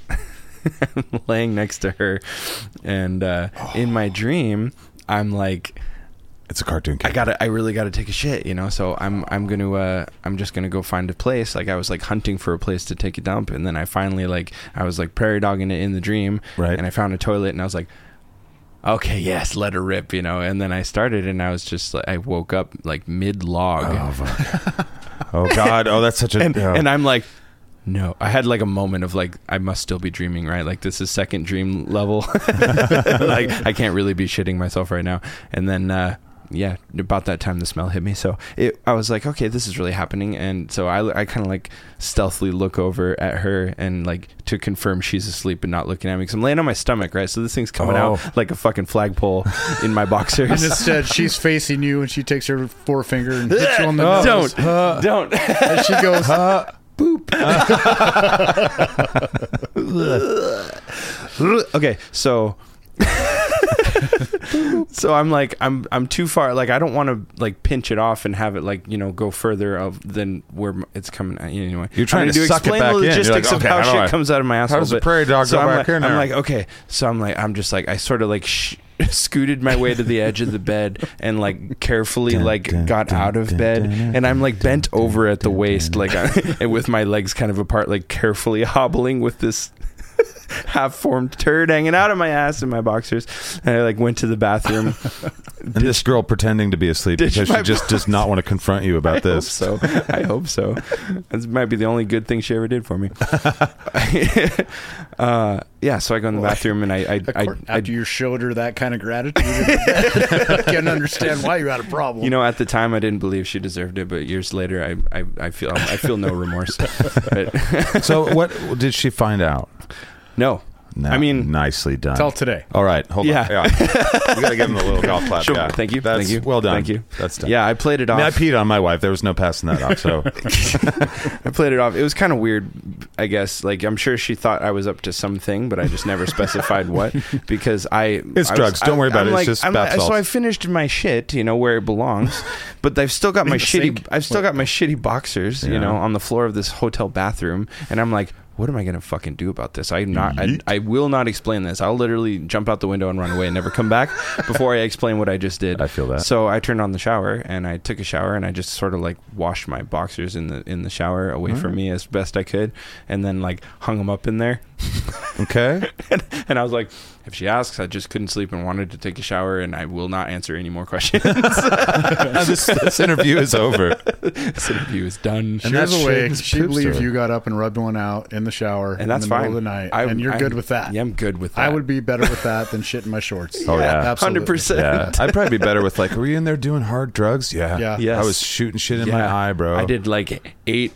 I'm <laughs> laying next to her, and uh, in my dream, I'm like. It's a cartoon. I gotta, I really gotta take a shit, you know. So I'm, I'm gonna, uh, I'm just gonna go find a place. Like I was like hunting for a place to take a dump, and then I finally like, I was like prairie dogging it in the dream, Right. And I found a toilet, and I was like, okay, yes, let her rip, you know. And then I started, and I was just, like, I woke up like mid log, Oh, fuck. <laughs> oh God! Oh, that's such a. and oh. and I'm like. No, I had like a moment of like I must still be dreaming, right? Like this is second dream level. <laughs> like I can't really be shitting myself right now. And then uh yeah, about that time the smell hit me. So it I was like, okay, this is really happening. And so I I kind of like stealthily look over at her and like to confirm she's asleep and not looking at me cuz I'm laying on my stomach, right? So this thing's coming Oh. out like a fucking flagpole in my And boxers. instead, she's facing you, and she takes her forefinger and hits you on the <laughs> nose. don't. uh, don't. And she goes, uh, boop. <laughs> <laughs> okay, so so I'm like I'm I'm too far like I don't want to like pinch it off and have it like you know go further of than where it's coming at anyway. You're trying to gonna suck it explain back the in. Like, logistics of how how shit I- comes out of my asshole. How does a prairie dog so go I'm back like, in I'm there? like okay, so I'm like I'm just like I sort of like sh- <laughs> scooted my way to the edge of the bed and like carefully like got out of bed and I'm like bent over at the waist like I, <laughs> and with my legs kind of apart like carefully <laughs> hobbling with this <laughs> half formed turd hanging out of my ass in my boxers. And I like went to the bathroom. <laughs> and this girl pretending to be asleep because she my just does not want to confront you about <laughs> I hope this. so. I hope so. This might be the only good thing she ever did for me. uh, yeah, so I go in the bathroom and I, I, I, I, after you showed her that kind of gratitude, I can't understand why you had a problem. you know, at the time I didn't believe she deserved it, but years later I, I, I feel, I feel no remorse. So what did she find out? No, No, I mean- nicely done. Tell today. All right, hold Yeah. on. Yeah, we gotta give him a little golf <laughs> clap. Sure. Yeah. Thank you. That's Thank you. Well done. Thank you. That's done. yeah, I played it I off. mean, I peed on my wife. There was no passing that off. So <laughs> <laughs> I played it off. It was kind of weird, I guess. Like I'm sure she thought I was up to something, but I just never specified what because I. It's I was- drugs. Don't I- worry about I'm it. It's just like- So. I finished my shit, you know, where it belongs, but I've still got my shitty. sink? I've still got my shitty boxers, Yeah. you know, on the floor of this hotel bathroom, and I'm like. What am I gonna fucking do about this? I'm not. I, I will not explain this. I'll literally jump out the window and run away and never come back <laughs> before I explain what I just did. I feel that. So I turned on the shower and I took a shower and I just sort of like washed my boxers in the in the shower away from me as best I could, and then like hung them up in there. <laughs> okay. <laughs> and, and I was like, if she asks, I just couldn't sleep and wanted to take a shower, and I will not answer any more questions. <laughs> this, this interview is over. this interview is done. And There's that's a way Shaiden's she poop believes you got up and rubbed one out in the shower and that's in the fine. middle of the night, I- and you're I'm- good with that. Yeah, I'm good with that. I would be better with that than <laughs> shit in my shorts. Oh, yeah. absolutely. hundred percent. Yeah, I'd probably be better with like, were you in there doing hard drugs? Yeah, Yeah. Yes. I was shooting shit in my eye, bro. I did like eight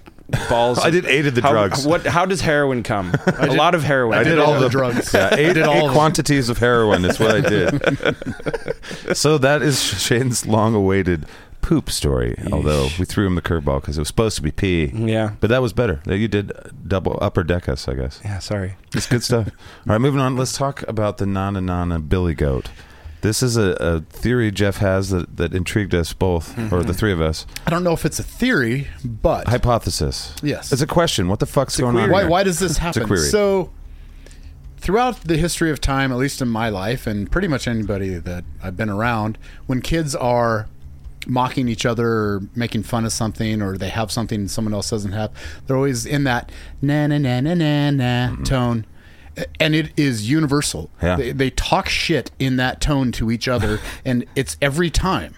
balls. <laughs> I did eight of the how, drugs. What? How does heroin come? <laughs> a lot of heroin. I did all the drugs. <laughs> Yeah, eight, did all eight of quantities of heroin is what I did. so that is Shaiden's long-awaited poop story. Although we threw him the curveball because it was supposed to be pee, Yeah. but that was better. You did double upper deck us, I guess. Yeah. Sorry. It's good stuff. All right, moving on. Let's talk about the Nana Nana Billy Goat. This is a, a theory Jeff has that, that intrigued us both, or the mm-hmm. three of us. I don't know if it's a theory, but Hypothesis. Yes. It's a question. What the fuck's a going on? why, why does this a happen? query. So, throughout the history of time, at least in my life, and pretty much anybody that I've been around, when kids are mocking each other or making fun of something or they have something someone else doesn't have. They're always in that na na na na na na tone. And it is universal. Yeah. They, they talk shit in that tone to each other, <laughs> and it's every time.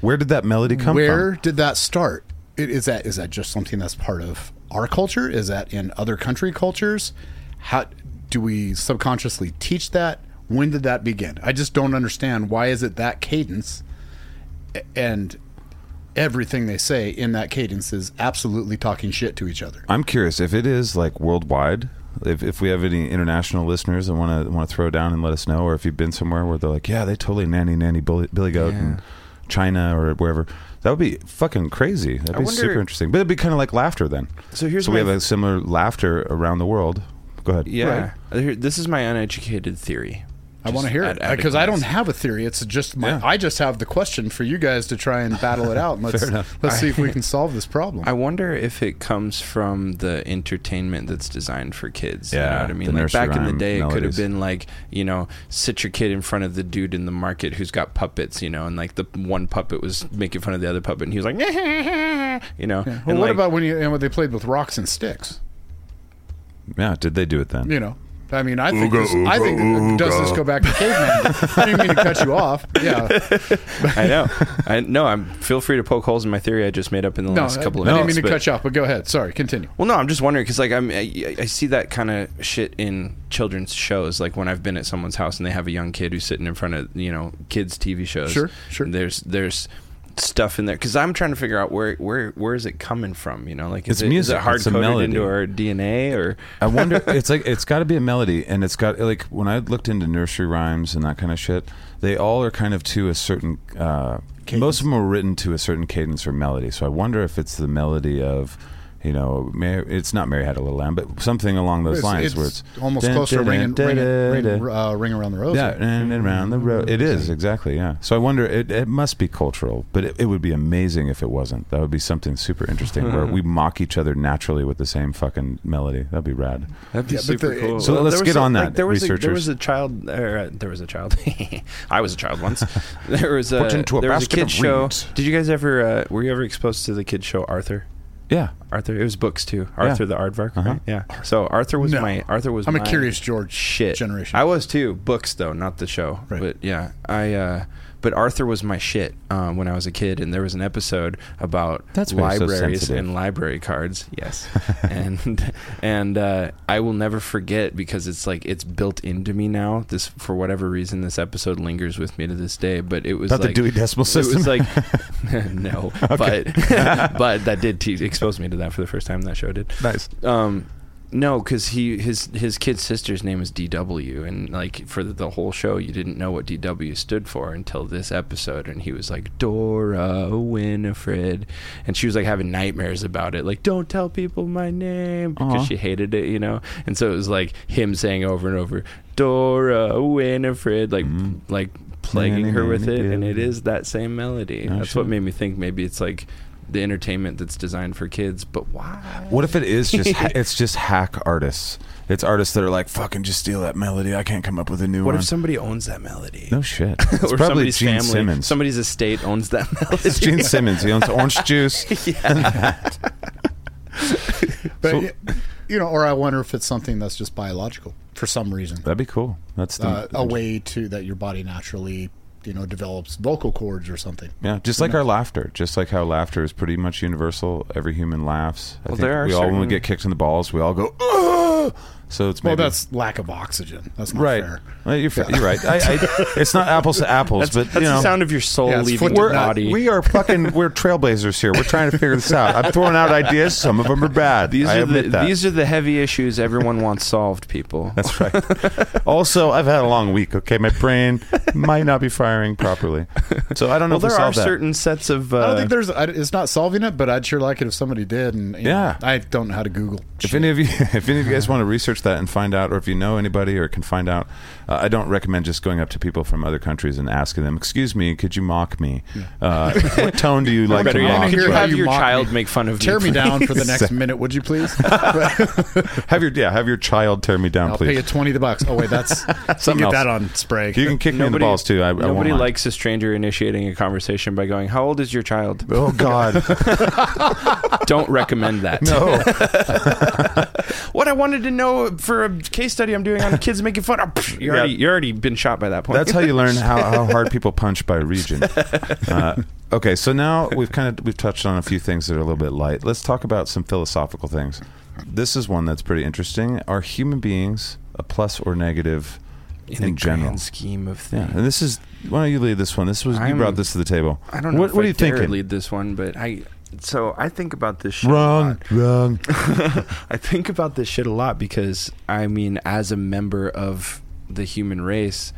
Where did that melody come Where from? Where did that start? Is that is that just something that's part of our culture? Is that in other country cultures? How do we subconsciously teach that? When did that begin? I just don't understand. Why is it that cadence? And everything they say in that cadence is absolutely talking shit to each other. I'm curious if it is like worldwide. If, if we have any international listeners that want to want to throw down and let us know, or if you've been somewhere where they're like, yeah, they totally nanny nanny Billy, Billy Goat Yeah. in China or wherever, that would be fucking crazy. That'd I be wonder- super interesting. But it'd be kind of like laughter then. So here's so we have a similar laughter around the world. Go ahead. Yeah. Here- This is my uneducated theory. I want to hear at- it uh, because I don't have a theory. It's just my. Yeah. I just have the question for you guys to try and battle it out. <laughs> And let's Fair enough. let's see if we can solve this problem. I wonder if it comes from the entertainment that's designed for kids. you Yeah, know what I mean? Like back in the rhyme day, it could have been like you know, sit your kid in front of the dude in the market who's got puppets, you know, and like the one puppet was making fun of the other puppet, and he was like, <laughs> you know. Well, and what like, about when you and when they played with rocks and sticks? Yeah. Did they do it then? You know, I mean, I think this, I think does this go back to caveman? I didn't mean to cut you off. Yeah, <laughs> I know, I know. I'm feel free to poke holes in my theory I just made up in the no, last I, couple of I didn't mean to but- cut you off. But go ahead. Sorry, continue. Well, no, I'm just wondering because like I'm I, I see that kind of shit in children's shows. Like when I've been at someone's house and they have a young kid who's sitting in front of you know kids TV shows. Sure, sure. There's there's stuff in there because I'm trying to figure out where where where is it coming from? You know, like is It's it, is music. it hard It's coded into our DNA or I wonder. <laughs> it's like it's got to be a melody, and it's got like when I looked into nursery rhymes and that kind of shit, they all are kind of to a certain. Uh, most of them are written to a certain cadence or melody. So I wonder if it's the melody of, you know, Mary, it's not Mary Had a Little Lamb, but something along those It's, lines it's where it's almost dun, close to dun, ring, ring, dun, ring, dun. uh, ring around the rosy. Yeah, and around the road. It is exactly, yeah. So I wonder. It, it must be cultural, but it, it would be amazing if it wasn't. That would be something super interesting where we <laughs> mock each other naturally with the same fucking melody. That'd be rad. that'd be Yeah, super the- cool. So let's get a- on that, Like, there was a, there was a child. Uh, there was a child. <laughs> I was a child once. <laughs> There was a Put into a there was a basket kids of show. Did you guys ever? Uh, were you ever exposed to the kids show Arthur? Yeah. Arthur. It was books too. Arthur the Aardvark. Uh-huh. Right? Yeah. So Arthur was No. my Arthur was. I'm a my Curious George shit generation. I was too. Books though, not the show. Right. But yeah, I. uh but Arthur was my shit um, when I was a kid, and there was an episode about That's you're so libraries and library cards. Yes, <laughs> and and uh, I will never forget because it's like it's built into me now. This for whatever reason, this episode lingers with me to this day. But it was Not the Dewey Decimal System. It was like <laughs> no, <laughs> but but that did te- expose me to that for the first time. That show did. Nice. Um, no, because he his his kid's sister's name is DW, and like for the, whole show, you didn't know what DW stood for until this episode, and he was like Dora Winifred, and she was like having nightmares about it, like don't tell people my name because Aw. she hated it, you know, and so it was like him saying over and over Dora Winifred, like Mm-hmm. like plaguing her with it, and it is that same melody. That's shit. what made me think maybe it's like the entertainment that's designed for kids, but why? What if it is just ha- <laughs> it's just hack artists? It's artists that are like fucking just steal that melody. I can't come up with a new one. What one. if somebody owns that melody? no shit. <laughs> It's or probably somebody's Gene family, Simmons. somebody's estate owns that <laughs> melody. it's Gene Simmons. He owns Orange Juice. But So- you know, or I wonder if it's something that's just biological for some reason. That'd be cool. That's the, Uh, a way to that your body naturally, you know, develops vocal cords or something. Yeah, just like our laughter. Just like how laughter is pretty much universal. Every human laughs. I Well, think there are we all when we get kicked in the balls, we all go. "Ugh!" So it's Well, that's lack of oxygen. That's not right. fair. Well, you're, fa- you're right. I, I, <laughs> it's not apples to apples, That's, but that's you know, the sound of your soul Yeah, leaving your we're, body. we are fucking <laughs> we're trailblazers here. We're trying to figure this out. I'm throwing out ideas. Some of them are bad. these I are the admit that. these are the heavy issues everyone wants solved. People. That's right. <laughs> also, I've had a long week. Okay, my brain might not be firing properly, so I don't know well, if there are that. certain sets of. Uh, I don't think there's. I, it's not solving it, but I'd sure like it if somebody did. And you know, Yeah. I don't know how to Google. If any of you, if any of you guys want to research that and find out, or if you know anybody or can find out, uh, I don't recommend just going up to people from other countries and asking them, "Excuse me, could you mock me? Uh, <laughs> what tone do you like better to mock?" hear you have you your child me. make fun of Tear me down for the next <laughs> minute, would you please? <laughs> have your yeah, have your child tear me down, I'll please. pay you twenty bucks. Oh wait, that's you can Something get that on spray. you can kick me in the balls too. I, I won't nobody mind. likes a stranger initiating a conversation by going, "How old is your child?" Oh God, Don't recommend that. no. What I wanted to know for a case study I'm doing on <laughs> kids making fun. Oh, pff, you're Yeah. already you're already been shot by that point. That's how you learn how, how <laughs> hard people punch by region. <laughs> Uh, okay, so now we've kind of we've touched on a few things that are a little bit light. Let's talk about some philosophical things. This is one that's pretty interesting. Are human beings a plus or negative in, the general? grand scheme of Yeah, things. and this is why don't you lead this one? This was you I'm- brought this to the table. I don't know. What, if what I are you dare thinking? Lead this one, but I. So I think about this shit. a Wrong, lot. wrong. <laughs> I think about this shit a lot because I mean, as a member of the human race,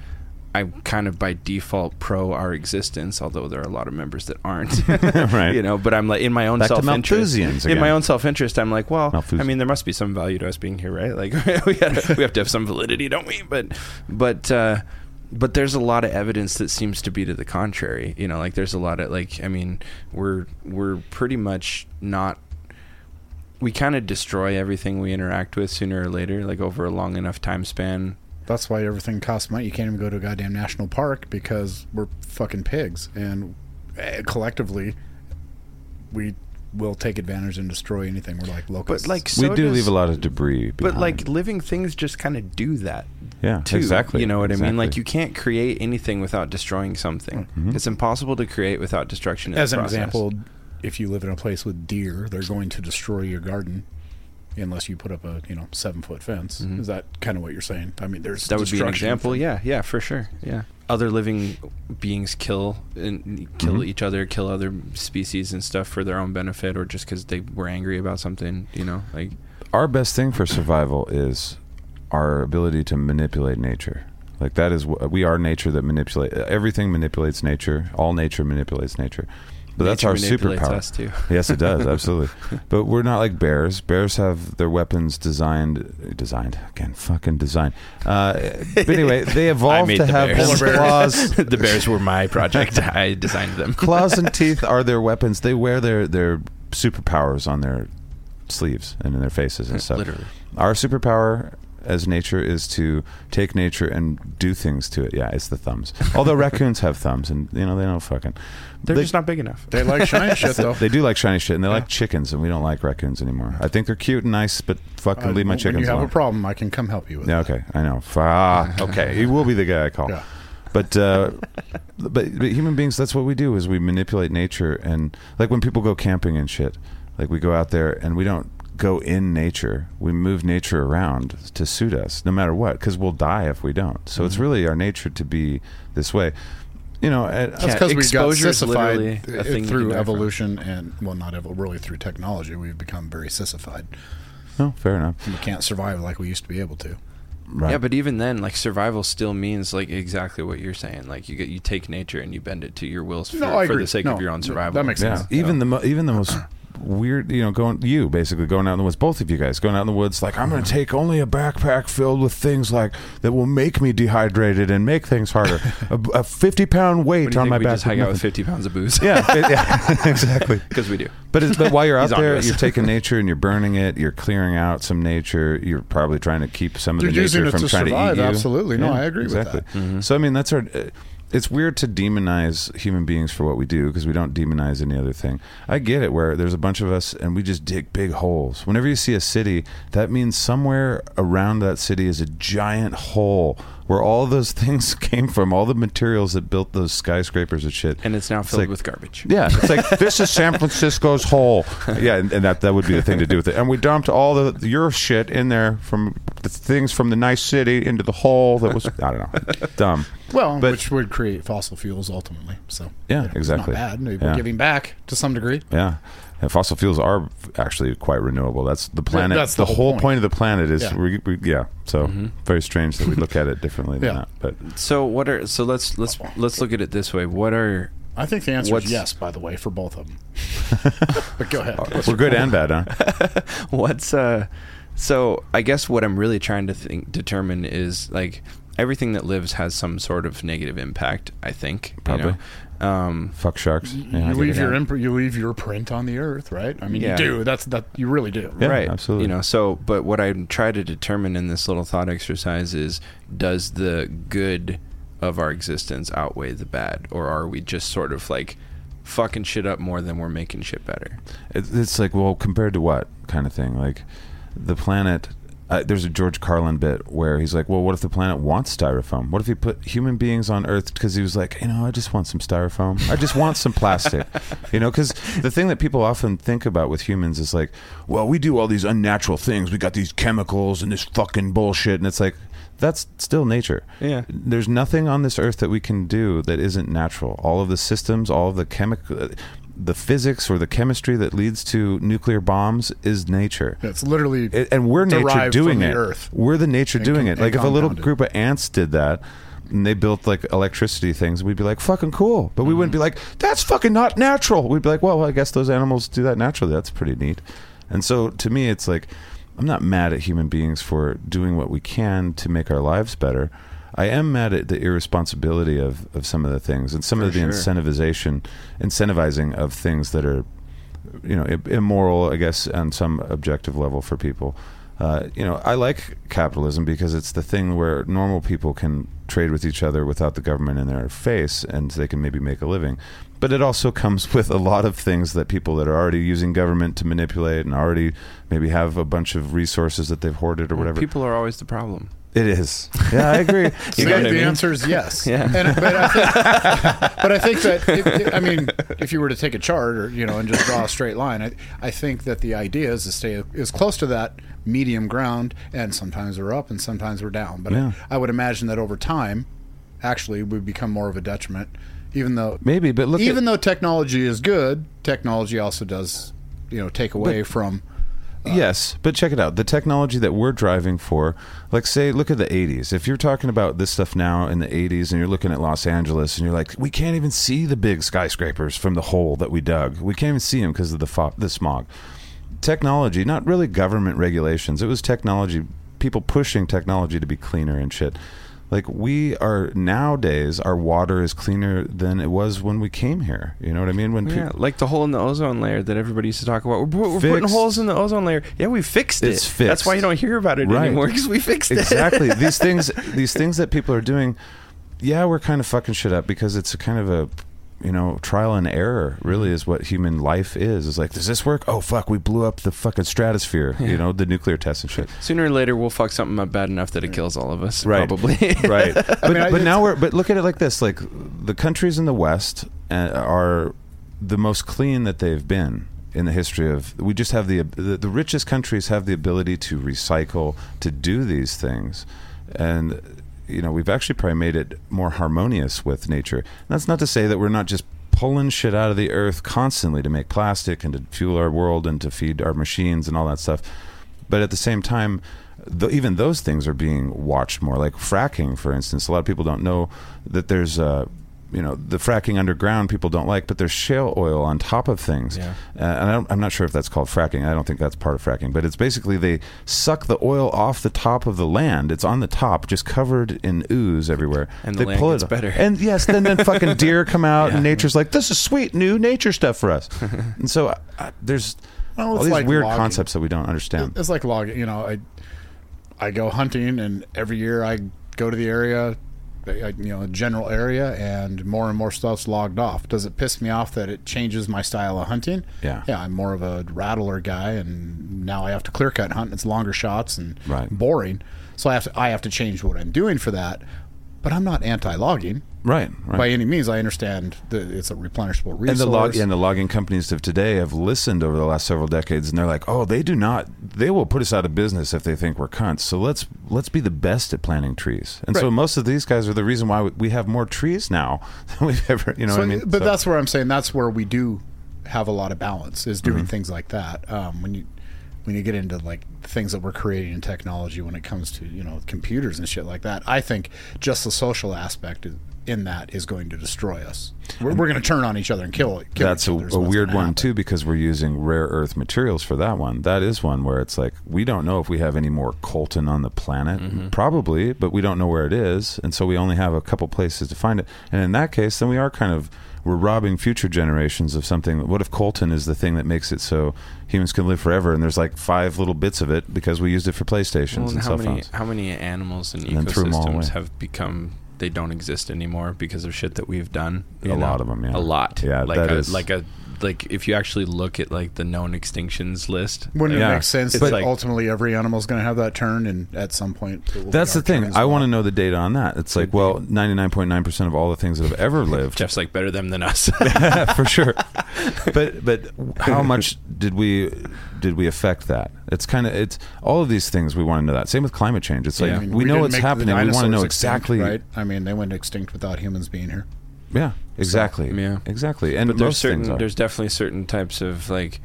I'm kind of by default pro our existence. Although there are a lot of members that aren't, <laughs> Right. You know, but I'm like in my own Back self interest. In my own self interest, I'm like, well, I mean, there must be some value to us being here, right? Like we <laughs> gotta, we have to have some validity, don't we? But but. uh but there's a lot of evidence that seems to be to the contrary. You know, like there's a lot of like I mean, we're we're pretty much not we kind of destroy everything we interact with sooner or later, like over a long enough time span. That's why everything costs money. You can't even go to a goddamn national park because we're fucking pigs, and eh, collectively, we will take advantage and destroy anything. We're like locusts. But like, we do does- leave a lot of debris. But like living things just kind of do that yeah, too. exactly. You know what I mean? Like you can't create anything without destroying something. Mhm. It's impossible to create without destruction. as an process. example, if you live in a place with deer, they're going to destroy your garden. Unless you put up a you know seven foot fence, Mhm. is that kind of what you're saying? I mean, there's that would be an example. from- Yeah, yeah, for sure. Yeah, other living beings kill and kill Mhm. each other, kill other species and stuff for their own benefit, or just because they were angry about something. You know, like our best thing for survival is our ability to manipulate nature. Like that is wh- we are nature that manipulate everything manipulates nature. All nature manipulates nature. But that's our superpower. Us too. <laughs> Yes, it does <laughs> absolutely. but we're not like bears. Bears have their weapons designed, designed again, fucking designed. Uh, but anyway, they <laughs> evolved to the have bears. claws. the bears were my project. I designed them. claws and teeth are their weapons. They wear their their superpowers on their sleeves and in their faces and stuff. Literally. Our superpower as nature is to take nature and do things to it. Yeah, it's the thumbs. Although raccoons have thumbs, and you know they don't fucking. They're They- just not big enough. They like shiny shit though. They do like shiny shit, and they Yeah. like chickens, and we don't like raccoons anymore. I think they're cute and nice, but fucking Uh, leave my when chickens you have alone. a problem, I can come help you with. Yeah, that. okay, I know. Ah, <laughs> okay, he will be the guy I call. Yeah. But, uh, but but human beings, that's what we do is we manipulate nature, and like when people go camping and shit, like we go out there and we don't go in nature, we move nature around to suit us, no matter what, because we'll die if we don't. So Mm-hmm. it's really our nature to be this way. You know, and- That's because we got exposure is literally sissified a uh, thing you through can die from. evolution and well, not evo- really through technology. We've become very sissified, no, fair enough. and we can't survive like we used to be able to. Right. Yeah, but even then, like survival still means like exactly what you're saying. Like you get you take nature and you bend it to your wills for, No, for the sake No, of your own survival. that makes yeah, sense. even Yeah. the mo- even the most weird, you know, going you basically going out in the woods. Both of you guys going out in the woods, like I'm going to take only a backpack filled with things like that will make me dehydrated and make things harder. <laughs> a, a 50 pound weight on my we back. just hang out with 50 pounds of booze? yeah, it- yeah, <laughs> <laughs> exactly. because we do. But but while you're out there, you're taking nature and you're burning it. You're clearing out some nature. You're probably trying to keep some of You're the nature from trying survive, to eat you. absolutely. No, I agree with exactly. that. Mhm. So I mean, that's our. uh, It's weird to demonize human beings for what we do because we don't demonize any other thing. I get it where there's a bunch of us and we just dig big holes. Whenever you see a city, that means somewhere around that city is a giant hole where all those <laughs> things came from, all the materials that built those skyscrapers and shit. And it's now filled like- with garbage. Yeah, it's like this is San Francisco's hole. Yeah, and, and that that would be the thing to do with it. And we dumped all the your shit in there from the things from the nice city into the hole that was I don't know dumb. Well, But- which would create fossil fuels ultimately. So Yeah, you know, exactly. It's not bad. We're Yeah. giving back to some degree. Yeah. And fossil fuels are actually quite renewable. That's the planet. that's the, the whole whole point. point. of the planet is, Yeah. we, we, yeah. So Mhm. very strange that we look at it differently than Yeah. that. But So what are so let's let's let's look at it this way. What are I think the answer What's- is yes. By the way, for both of them. <laughs> but go ahead. What's we're good and bad, huh? <laughs> what's uh so I guess what I'm really trying to think determine is like everything that lives has some sort of negative impact, I think. you Probably. know? Um Fuck sharks. You, Yeah, I get leave your imp- you leave your print on the earth, right? I mean, Yeah. you do. That's that. You really do. Yeah, right absolutely. you know so but what i try to determine in this little thought exercise is does the good of our existence outweigh the bad, or are we just sort of like fucking shit up more than we're making shit better? It's like, well, compared to what kind of thing? Like, the planet. Uh, there's a George Carlin bit where he's like, "Well, what if the planet wants styrofoam? What if he put human beings on Earth because he was like, you know, I just want some styrofoam. I just want some plastic, <laughs> you know? Because the thing that people often think about with humans is like, well, we do all these unnatural things. We got these chemicals and this fucking bullshit, and it's like, that's still nature. Yeah. There's nothing on this earth that we can do that isn't natural. All of the systems, all of the chemical, the physics or the chemistry that leads to nuclear bombs is nature. It's literally It- and we're nature doing it. earth. We're the nature doing it. Like if a little compounded. group of ants did that. And they built like electricity things. We'd be like, "Fucking cool," but we wouldn't Mm-hmm. be like, "That's fucking not natural." We'd be like, "Well, I guess those animals do that naturally. That's pretty neat." And so, to me, it's like, I'm not mad at human beings for doing what we can to make our lives better. I am mad at the irresponsibility of, of some of the things and some of the sure. incentivization, incentivizing of things that are you know immoral i guess on some objective level for people uh, you know i like capitalism because it's the thing where normal people can trade with each other without the government in their face and they can maybe make a living but it also comes <laughs> with a lot of things that people that are already using government to manipulate and already maybe have a bunch of resources that they've hoarded or whatever People are always the problem. It is yeah i agree <laughs> know what I the mean? answer is <laughs> yes. Yeah. And, but, I think, <laughs> but I think that, if, I mean, if you were to take a chart or, you know, and just draw a straight line, I, I think that the idea is to stay as close to that medium ground, and sometimes we're up and sometimes we're down. But Yeah. I, I would imagine that over time, actually, we become more of a detriment, even though, maybe but look even at, though technology is good, technology also does, you know, take away from. Yes, but check it out. The technology that we're driving for, like say, look at the 80s. If you're talking about this stuff now in the 80s and you're looking at Los Angeles and you're like, we can't even see the big skyscrapers from the hole that we dug. We can't even see them because of the fo- the smog. Technology, not really government regulations. It was technology, people pushing technology to be cleaner and shit. Like we are nowadays, our water is cleaner than it was when we came here. You know what I mean? When Yeah, peop- like the hole in the ozone layer that everybody used to talk about. We're, we're putting holes in the ozone layer. Yeah, we fixed it. It's fixed. That's why you don't hear about it Right. anymore because we fixed it. exactly <laughs> these things these things that people are doing yeah we're kind of fucking shit up because it's a kind of a you know trial and error really is what human life is is like does this work oh fuck we blew up the fucking stratosphere you know the nuclear test and shit Sooner or later, we'll fuck something up bad enough that it kills all of us. Right. Probably. <laughs> right <laughs> but, mean, I- but now we're but look at it like this like the countries in the west uh, are the most clean that they've been in the history of we just have the, the the richest countries have the ability to recycle to do these things and you know we've actually probably made it more harmonious with nature. And that's not to say that we're not just pulling shit out of the earth constantly to make plastic and to fuel our world and to feed our machines and all that stuff. But at the same time th- even those things are being watched more. Like fracking for instance a lot of people don't know that there's uh, you know the fracking underground people don't like but there's shale oil on top of things Yeah. uh, and I don't, i'm not sure if that's called fracking i don't think that's part of fracking but it's basically they suck the oil off the top of the land it's on the top just covered in ooze everywhere And the they land pull gets it better. and yes then then <laughs> fucking deer come out and nature's like this is sweet new nature stuff for us <laughs> and so uh, uh, there's Well, all these like weird logging. concepts that we don't understand It's like logging. You know, I I go hunting, and every year I go to the area, I, Uh, you know, a general area, and more and more stuff's logged off. Does it piss me off that it changes my style of hunting? Yeah. Yeah, I'm more of a rattler guy, and now I have to clear cut hunt. And it's longer shots and Right. boring, so I have to I have to change what I'm doing for that. But I'm not anti-logging right right by any means. I understand that it's a replenishable resource. and the log and the logging companies of today have listened over the last several decades, and they're like, "Oh, they do not. They will put us out of business if they think we're cunts. So let's let's be the best at planting trees." And so most of these guys are the reason why we- we have more trees now <laughs> than we've ever. You know So, what I mean? But So- that's where I'm saying that's where we do have a lot of balance is doing Mm-hmm. things like that. Um, when you when you get into like things that we're creating in technology when it comes to you know computers and shit like that, I think just the social aspect is- in that is going to destroy us. We're, we're going to turn on each other and kill. kill that's each a, other is a weird one happen. too because we're using rare earth materials for that one. That is one where it's like we don't know if we have any more coltan on the planet, Mm-hmm. probably, but we don't know where it is, and so we only have a couple places to find it. And in that case, then we are kind of we're robbing future generations of something. What if coltan is the thing that makes it so humans can live forever, and there's like five little bits of it because we used it for PlayStations Well, and and how cell many phones? how many animals and And then threw 'em all away. ecosystems have become they don't exist anymore because of shit that we've done. A know? lot them. yeah. A lot. Yeah, like that a, is- like a like if you actually look at like the known extinctions list. Wouldn't Yeah. it make sense It's that like- ultimately every animal is going to have that turn, and at some point, it will That's be the thing. our I well? want to know the data on that. It's like, well, mm-hmm. ninety nine point nine percent of all the things that have ever lived, <laughs> Jeff's like better them than us. <laughs> for sure. <laughs> But but how much did we did we affect that? It's kind of it's all of these things we want to know that. Same with climate change. It's like Yeah. I mean, we, know didn't what's happening. We want to dinosaurs know extinct, exactly. right? I mean, they went extinct without humans being here. Yeah, exactly. yeah. exactly. And but there's certain there's definitely certain types of like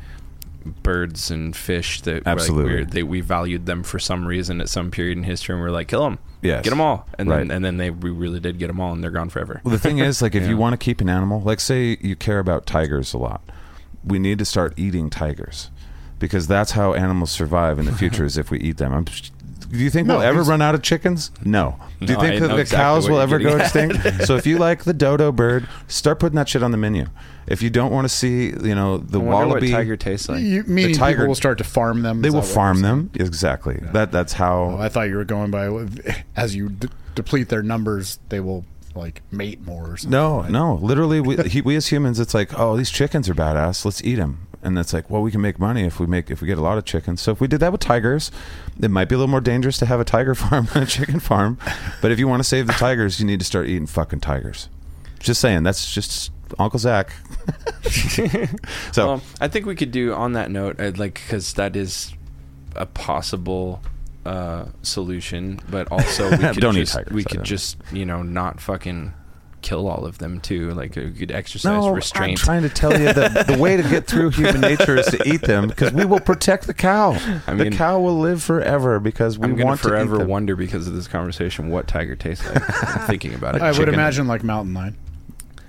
birds and fish that Absolutely. like, they we valued them for some reason at some period in history and we're like kill them Yes. get them all and Right. then and then they we really did get them all and they're gone forever Well, the thing is, like, if <laughs> Yeah. you want to keep an animal, like, say you care about tigers a lot, we need to start eating tigers because that's how animals survive in the <laughs> future. is if we eat them. I'm, do you think No, we'll ever he's- run out of chickens? No. Do you No, I think that know the exactly cows what will you're ever go getting extinct? so if you like the dodo bird, start putting that shit on the menu. If you don't want to see, you know, the I wonder wallaby, what tiger tastes like you, meaning tiger- people will start to farm them. they Is will that what farm you're them. Exactly. That that's how. saying? Oh, I thought you were going by <laughs> as you d- deplete their numbers, they will like mate more or something. No, no. Literally, we, <laughs> he, we as humans, it's like, oh, these chickens are badass. Let's eat them. And it's like, well, we can make money if we make if we get a lot of chickens. So if we did that with tigers, it might be a little more dangerous to have a tiger <laughs> farm than a chicken farm. But if you want to save the tigers, you need to start eating fucking tigers. Just saying. That's just Uncle Zaq. <laughs> so well i think we could do on that note I'd like because that is a possible uh solution but also we <laughs> could Don't eat just, tigers, we could just you know not fucking kill all of them too like we could exercise no, I'm trying to tell you that the way to get through human <laughs> nature is to eat them because we will protect the cow. I mean- the cow will live forever because we I'm gonna want to eat forever them. wonder because of this conversation what tiger tastes like. I'm <laughs> thinking about it. I would imagine like mountain lion.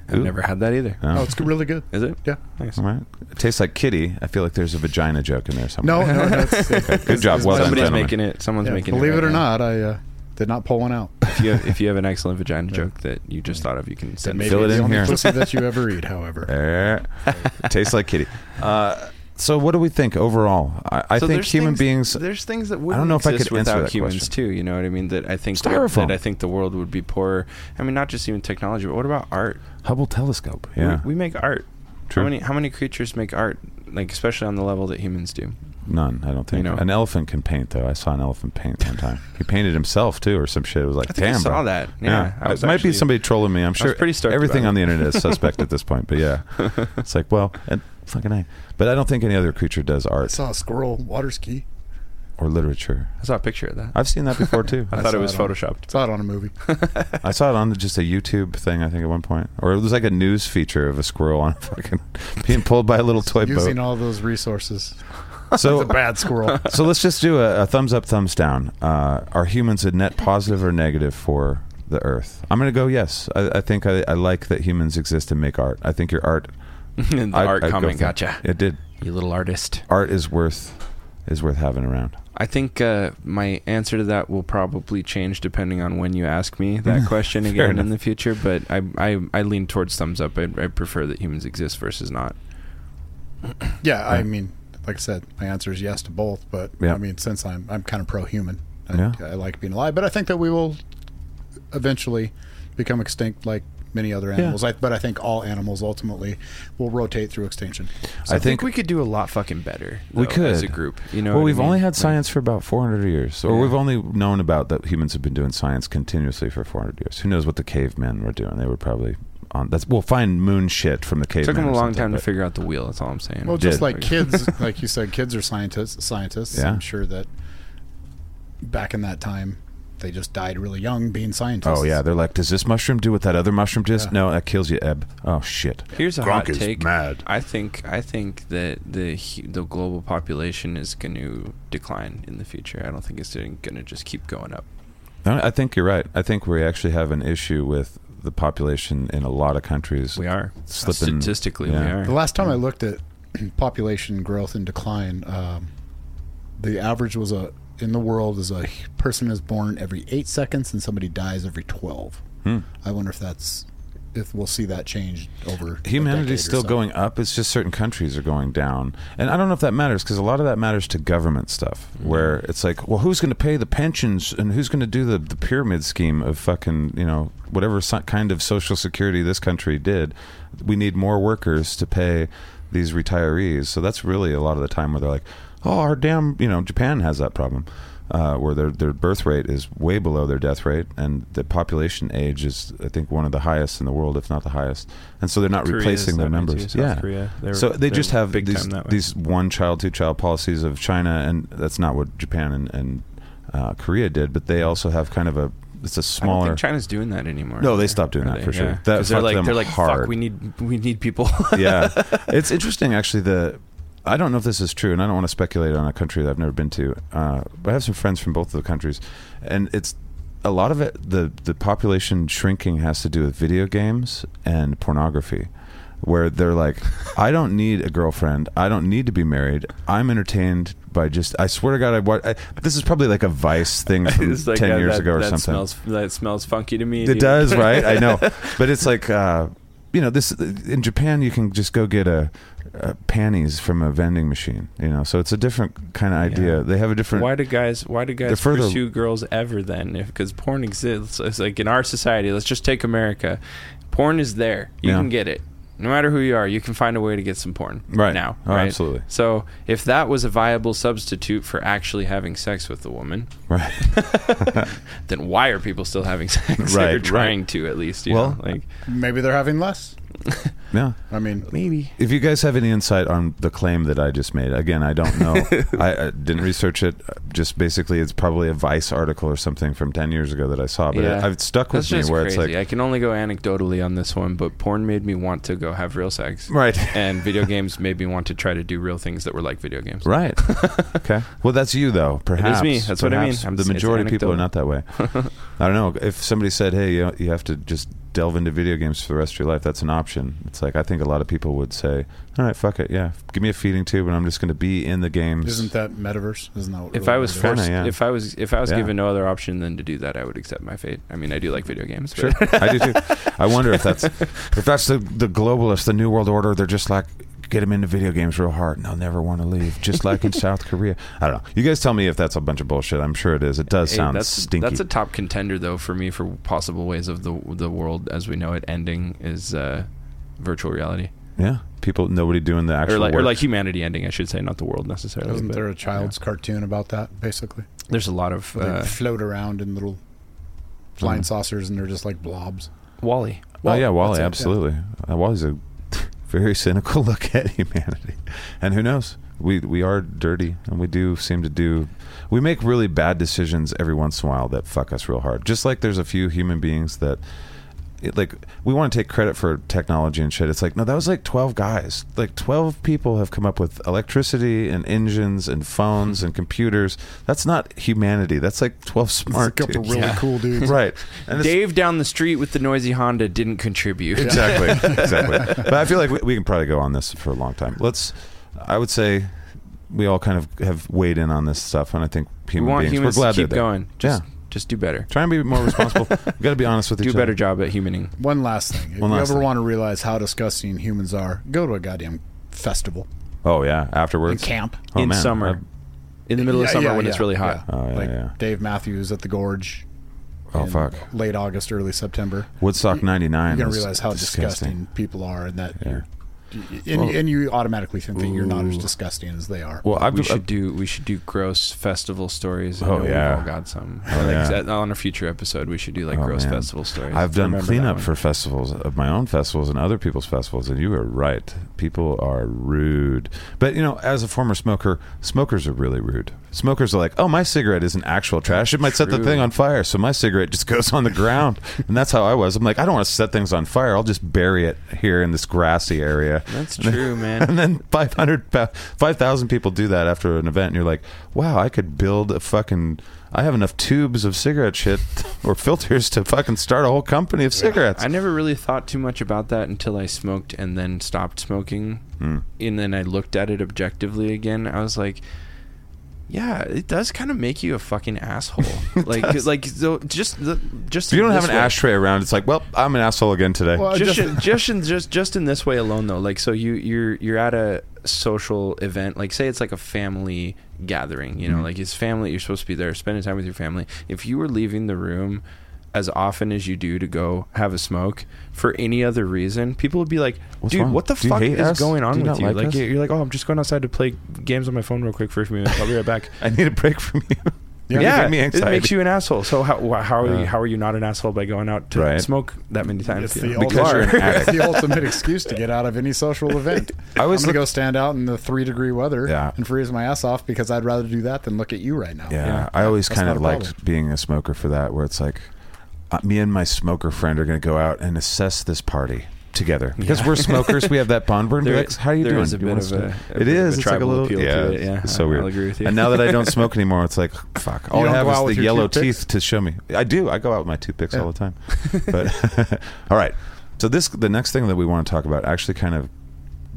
I've Ooh. never had that either. Oh. Oh, it's really good. Is it? Yeah. Nice. All right. It tastes like kitty. I feel like there's a vagina joke in there somewhere. No, no, <laughs> no. It's, Good job. Well done, Somebody's gentlemen. making it. Someone's yeah, making believe it. Believe it, right or now. not, I uh, did not pull one out. If you have, if you have an excellent vagina joke that you just thought of, you can send may it. Fill it the in only here. pussy that you ever eat. <laughs> However, Eh. tastes like kitty. <laughs> Uh, so what do we think overall? I, I So think there's human things- beings. There's things that wouldn't don't know if I could answer without that humans question. too. You know what I mean? That I think Styrofoam. that I think the world would be poorer. I mean, not just even technology, but what about art? Hubble telescope. Yeah. We, we make art. True. How many how many creatures make art? Like especially on the level that humans do. None. I don't think. You know. An elephant can paint though. I saw an elephant paint one time. <laughs> he painted himself too, or some shit. It was like, I think I saw bro. that. Yeah, I it was might be somebody trolling me. I'm sure. pretty stoked Everything about on it. the internet is suspect at this point. But yeah, <laughs> it's like, well, and fucking a. But I don't think any other creature does art. I art saw a squirrel water ski. or literature. I saw a picture of that. I've seen that before too. <laughs> I, I thought it was it on- photoshopped. Saw it on a movie. I saw it on just a YouTube thing, I think, at one point, or it was like a news feature of a squirrel on a fucking being pulled by a little toy Using boat. all those resources. <laughs> So, It's a bad squirrel. <laughs> so let's just do a, a thumbs up, thumbs down. Uh, are humans a net positive or negative for the Earth? I'm going to go yes. I, I think I, I like that humans exist and make art. I think your art, <laughs> the I- art I'd go comment for- gotcha. It did. You little artist. Art is worth is worth having around. I think uh, my answer to that will probably change depending on when you ask me that question again enough. in the future. But I, I, I lean towards thumbs up. I, I prefer that humans exist versus not. Yeah, I mean, like I said, my answer is yes to both. But Yeah. I mean, since I'm I'm kind of pro-human, I, Yeah. I like being alive. But I think that we will eventually become extinct, like many other animals. I, but I think all animals ultimately will rotate through extinction. So I, I think, think- we could do a lot fucking better. We could as a group. You know. well, we've mean? only had Like, science for about 400 years, or Yeah. we've only known about that humans have been doing science continuously for 400 years. Who knows what the cavemen were doing? They were probably on. That's we'll find moon shit from the It took them a long something, time to figure out the wheel. That's all I'm saying. Well, just did. like kids, like you said, kids are scientists. Scientists. Yeah. I'm sure that back in that time, they just died really young being scientists. Oh yeah, they're like, does this mushroom do what that other mushroom does? Yeah. No, that kills you, Eb. Oh shit. Here's a Gronk hot is take. mad. I think I think that the the global population is going to decline in the future. I don't think it's going to just keep going up. I think you're right. I think we actually have an issue with the population in a lot of countries. We are Slipping- statistically. yeah. We are. The last time I looked at <clears throat> population growth and decline, um, the average was a in the world is a person is born every eight seconds and somebody dies every twelve. Hmm. I wonder if that's if we'll see that change over. Humanity's still so. going up. It's just certain countries are going down, and I don't know if that matters because a lot of that matters to government stuff, mm-hmm. where it's like, well, who's going to pay the pensions and who's going to do the the pyramid scheme of fucking you know whatever so- kind of social security this country did. We need more workers to pay these retirees, so that's really a lot of the time where they're like, oh, our damn, you know, Japan has that problem. Uh, where their their birth rate is way below their death rate, and the population age is, I think, one of the highest in the world, if not the highest. And so they're not Korea's replacing their that way too, numbers. Yeah, Korea. So they just have big these time that way. these one child, two child policies of China, and that's not what Japan and, and uh, Korea did. But they also have kind of a it's a I don't smaller. think China's doing that anymore. No, they stopped doing that they? for sure. Yeah. That they're like they're like hard. fuck. We need we need people. yeah, <laughs> it's interesting actually. The I don't know if this is true, and I don't want to speculate on a country that I've never been to. Uh, but I have some friends from both of the countries, and it's a lot of it. The the population shrinking has to do with video games and pornography. Where they're like, I don't need a girlfriend. I don't need to be married. I'm entertained by just. I swear to God, I, wa- I this is probably like a Vice thing <laughs> from like, ten uh, years that- ago or that something. Smells, that smells funky to me. It dude. does, right? I know, <laughs> but it's like uh, you know, this in Japan you can just go get a, a panties from a vending machine. You know, so it's a different kind of idea. Yeah. They have a different. Why do guys? Why do guys further- pursue girls ever then? Because porn exists. It's like in our society. Let's just take America. Porn is there. You Yeah. can get it. No matter who you are, you can find a way to get some porn Right. now. Oh, right? absolutely. So if that was a viable substitute for actually having sex with the woman, right? <laughs> then why are people still having sex? <laughs> Right, or right. trying to at least. You Well- know? like Maybe they're having less. <laughs> Yeah. I mean, maybe. If you guys have any insight on the claim that I just made, again, I don't know. <laughs> I, I didn't research it. Just basically, it's probably a Vice article or something from ten years ago that I saw. But Yeah. it, I've stuck with That's me where crazy. it's like, I can only go anecdotally on this one, but porn made me want to go have real sex. right, And video <laughs> games made me want to try to do real things that were like video games. right, okay. <laughs> Well, that's you though. Perhaps me. That's what I mean. I'm the majority of people are not that way. I don't know. If somebody said, "Hey, you, you have to just delve into video games for the rest of your life," that's an option. It's like I think a lot of people would say, "All right, fuck it, yeah, give me a feeding tube, and I'm just going to be in the games." isn't that metaverse? Isn't that what If really I was what forced, yeah. if I was, if I was Yeah. given no other option than to do that, I would accept my fate. I mean, I do like video games. Sure, I do too. I wonder if that's <laughs> if that's the the globalists, the new world order. They're just like get them into video games real hard, and they'll never want to leave. Just like in <laughs> South Korea. I don't know. You guys tell me if that's a bunch of bullshit. I'm sure it is. It does Hey, sound that's, stinky. That's a top contender, though, for me for possible ways of the the world as we know it ending is uh, virtual reality, yeah, people, nobody doing the actual or like or like humanity ending, I should say, not the world necessarily. Isn't but, there a child's cartoon about that? Basically. There's a lot of they uh, float around in little flying Mhm. saucers, and they're just like blobs. WALL-E. oh yeah, WALL-E, that's it, yeah. absolutely. Uh, WALL-E's a <laughs> very cynical <laughs> look at humanity, and who knows? We we are dirty, and we do seem to do. We make really bad decisions every once in a while that fuck us real hard. Just like there's a few human beings that. It, like we want to take credit for technology and shit. It's like no, that was like twelve guys. Like twelve people have come up with electricity and engines and phones and computers. That's not humanity. That's like twelve It's a smart couple dudes. really Yeah. cool dudes. <laughs> right? And Dave down the street with the noisy Honda didn't contribute. <laughs> exactly <laughs> exactly but i feel like we, we can probably go on this for a long time let's i would say we all kind of have weighed in on this stuff and i think We human want beings humans we're glad to keep they're going. Just, yeah just do better. try and be more responsible <laughs> we got to be honest with you. Do a better job at humaning. One last thing. If One you last ever thing. want to realize how disgusting humans are, go to a goddamn festival oh yeah and afterwards camp. Oh, in man. summer, I- in the middle of summer yeah, when it's really hot. yeah. Oh, yeah, like yeah. Dave Matthews at the Gorge. oh in fuck Late August, early September. woodstock 99 You're gonna realize how disgusting, disgusting. people are, and that Yeah. you're, and, Well- and you automatically think that you're not as disgusting as they are. well i've we I've- should do we should do gross festival stories. I Oh, know yeah. we've all got some. Oh, like, yeah. on a future episode, we should do like Oh, gross man. festival stories. I've done cleanup for festivals of my own festivals and other people's festivals, and you are right. People are rude. But you know, as a former smoker, smokers are really rude. Smokers are like, "Oh, my cigarette isn't actual trash. It might set the thing on fire, so my cigarette just goes on the ground." and that's how I was. I'm like, I don't want to set things on fire. I'll just bury it here in this grassy area. <laughs> That's true, man. <laughs> And then 500, 5,000 people do that after an event, and you're like, wow, I could build a fucking. I have enough tubes of cigarette shit <laughs> or filters to fucking start a whole company of cigarettes. I never really thought too much about that until I smoked and then stopped smoking. Mm. And then I looked at it objectively again. I was like, Yeah, it does kind of make you a fucking asshole. <laughs> like, like so just the, just If you don't have an way. ashtray around, it's like, well, I'm an asshole again today. Well, just, just- in, just in just just in this way alone though like so you you're you're at a social event like say it's like a family gathering you know Mm-hmm. like it's family you're supposed to be there spending time with your family if you were leaving the room as often as you do to go have a smoke for any other reason people would be like What's dude wrong? what the Do fuck is us? going on Do you with you like like you're like oh i'm just going outside to play games on my phone real quick for a few minutes i'll be right back <laughs> I need a break from you. <laughs> Yeah, yeah, giving me it makes you an asshole. So how how are Uh, you how are you not an asshole by going out to Right. smoke that many times? It's the, know? Because ultimate, you're an it's the ultimate excuse to get out of any social <laughs> event. I always I'm gonna look- go stand out in the three degree weather Yeah. and freeze my ass off because I'd rather do that than look at you right now. Yeah, Yeah. I always That's kind of liked problem. being a smoker for that, where it's like, uh, Uh, me and my smoker friend are going to go out and assess this party together because Yeah. we're smokers. we have that bond. We're <laughs> There- like, how are you doing? is a Do you bit of a- to-" a It a. It's like a little. appeal to yeah, it, yeah. it's so I'll weird. agree with you. And now that I don't <laughs> smoke anymore, it's like, fuck. All I have is the yellow toothpicks? teeth to show me. I do. I go out with my toothpicks Yeah. all the time. <laughs> But all right. So this, the next thing that we want to talk about, actually kind of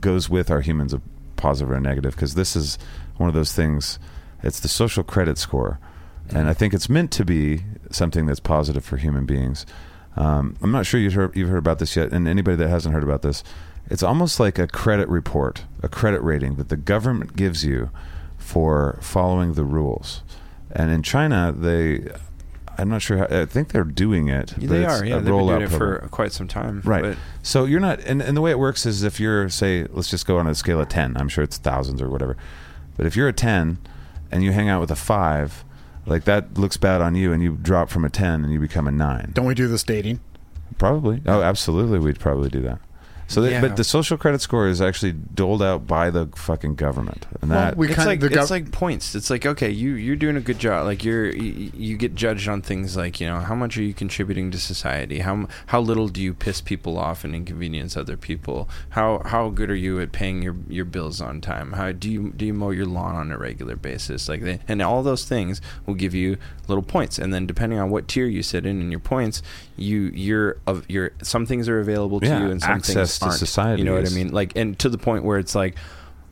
goes with our humans of positive or negative because this is one of those things. It's the social credit score, and I think it's meant to be something that's positive for human beings. Um, I'm not sure you've heard, you've heard about this yet, and anybody that hasn't heard about this, it's almost like a credit report, a credit rating that the government gives you for following the rules. And in China, they, I'm not sure. How, I think they're doing it. they are. Yeah, they've been doing it program. for quite some time. Right. But so you're not, and, and the way it works is if you're, say, let's just go on a scale of 10. I'm sure it's thousands or whatever. But if you're a 10 and you hang out with a 5, like that looks bad on you and you drop from a 10 and you become a 9. Don't we do this dating? Probably. Oh, absolutely. We'd probably do that. So, that, Yeah. but the social credit score is actually doled out by the fucking government, and Well, that we it's kind like the gov- it's like points. It's like okay, you you're doing a good job. Like you're you, you get judged on things like you know how much are you contributing to society? How m- how little do you piss people off and inconvenience other people? How how good are you at paying your your bills on time? How do you do you mow your lawn on a regular basis? Like they, and all those things will give you little points. And then depending on what tier you sit in and your points, you you're of your some things are available to Yeah, you and some access things to aren't. society You know what I mean? Like and to the point where it's like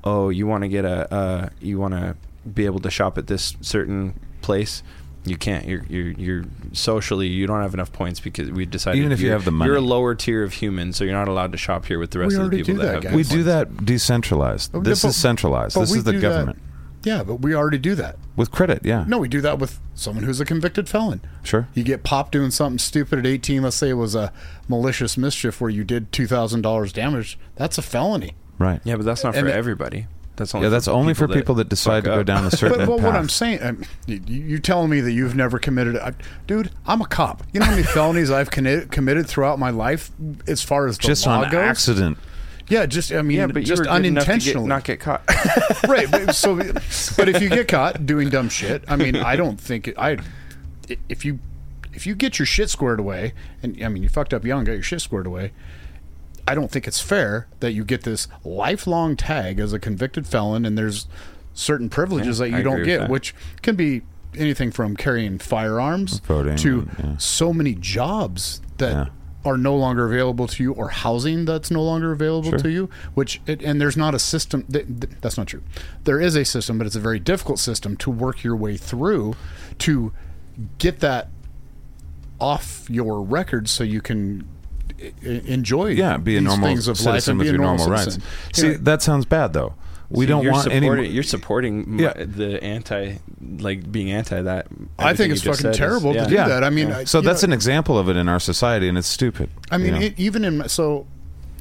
oh, you want to get a, uh, you want to be able to shop at this certain place. You can't. You're you're you're socially. You don't have enough points because we decided. Even if you have the money. you're a lower tier of human, so you're not allowed to shop here with the rest We of the people that, that, have. guys. good we do that decentralized. But- This but- is centralized. This we is the do that- government Yeah, but we already do that. with credit. Yeah, No, we do that with someone who's a convicted felon. sure. You get popped doing something stupid at 18. Let's say it was a malicious mischief where you did $2,000 damage. That's a felony. Right. Yeah, but that's not And for it- everybody. That's only Yeah, that's only for people that decide to go down a <laughs> certain But, but path. what I'm saying, um, you, you telling me that you've never committed, a, dude? I'm a cop. You know how many felonies I've committed, committed throughout my life, as far as the just law on goes? accident. Yeah, just I mean, Yeah, but just were good enough to get, unintentionally, not get caught. <laughs> right? But, so, <laughs> but if you get caught doing dumb shit, I mean, I don't think it, I. If you if you get your shit squared away, and I mean, you fucked up young, got your shit squared away. I don't think it's fair that you get this lifelong tag as a convicted felon, and there's certain privileges Yeah, that you agree don't get, which can be anything from carrying firearms Voting, to yeah. so many jobs that Yeah. Are no longer available to you, or housing that's no longer available Sure. to you. Which it, and there's not a system. That, that- that's not true. There is a system, but it's a very difficult system to work your way through to get that off your record so you can enjoy Yeah, be a normal things of life citizen and with be a your normal, normal rights. See, know, that sounds bad though. We don't you're want any. You're supporting Yeah. the anti, like being anti that. I think it's fucking said is- terrible yeah. to do Yeah. that. I mean, Yeah. I- so that's know, an example of it in our society, and it's stupid. I mean, you know? it, even in my, so,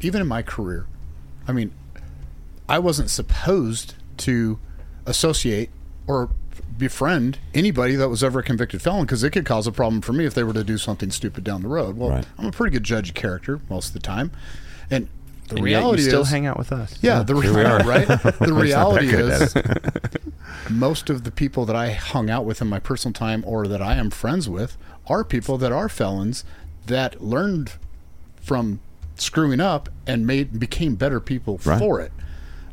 even in my career, I mean, I wasn't supposed to associate or befriend anybody that was ever a convicted felon because it could cause a problem for me if they were to do something stupid down the road. Well, Right. I'm a pretty good judge of character most of the time, and the And yet reality you still is, hang out with us. yeah, the here we are. <laughs> reality, right? The reality is, <laughs> most of the people that I hung out with in my personal time or that I am friends with are people that are felons that learned from screwing up and made became better people Right. for it.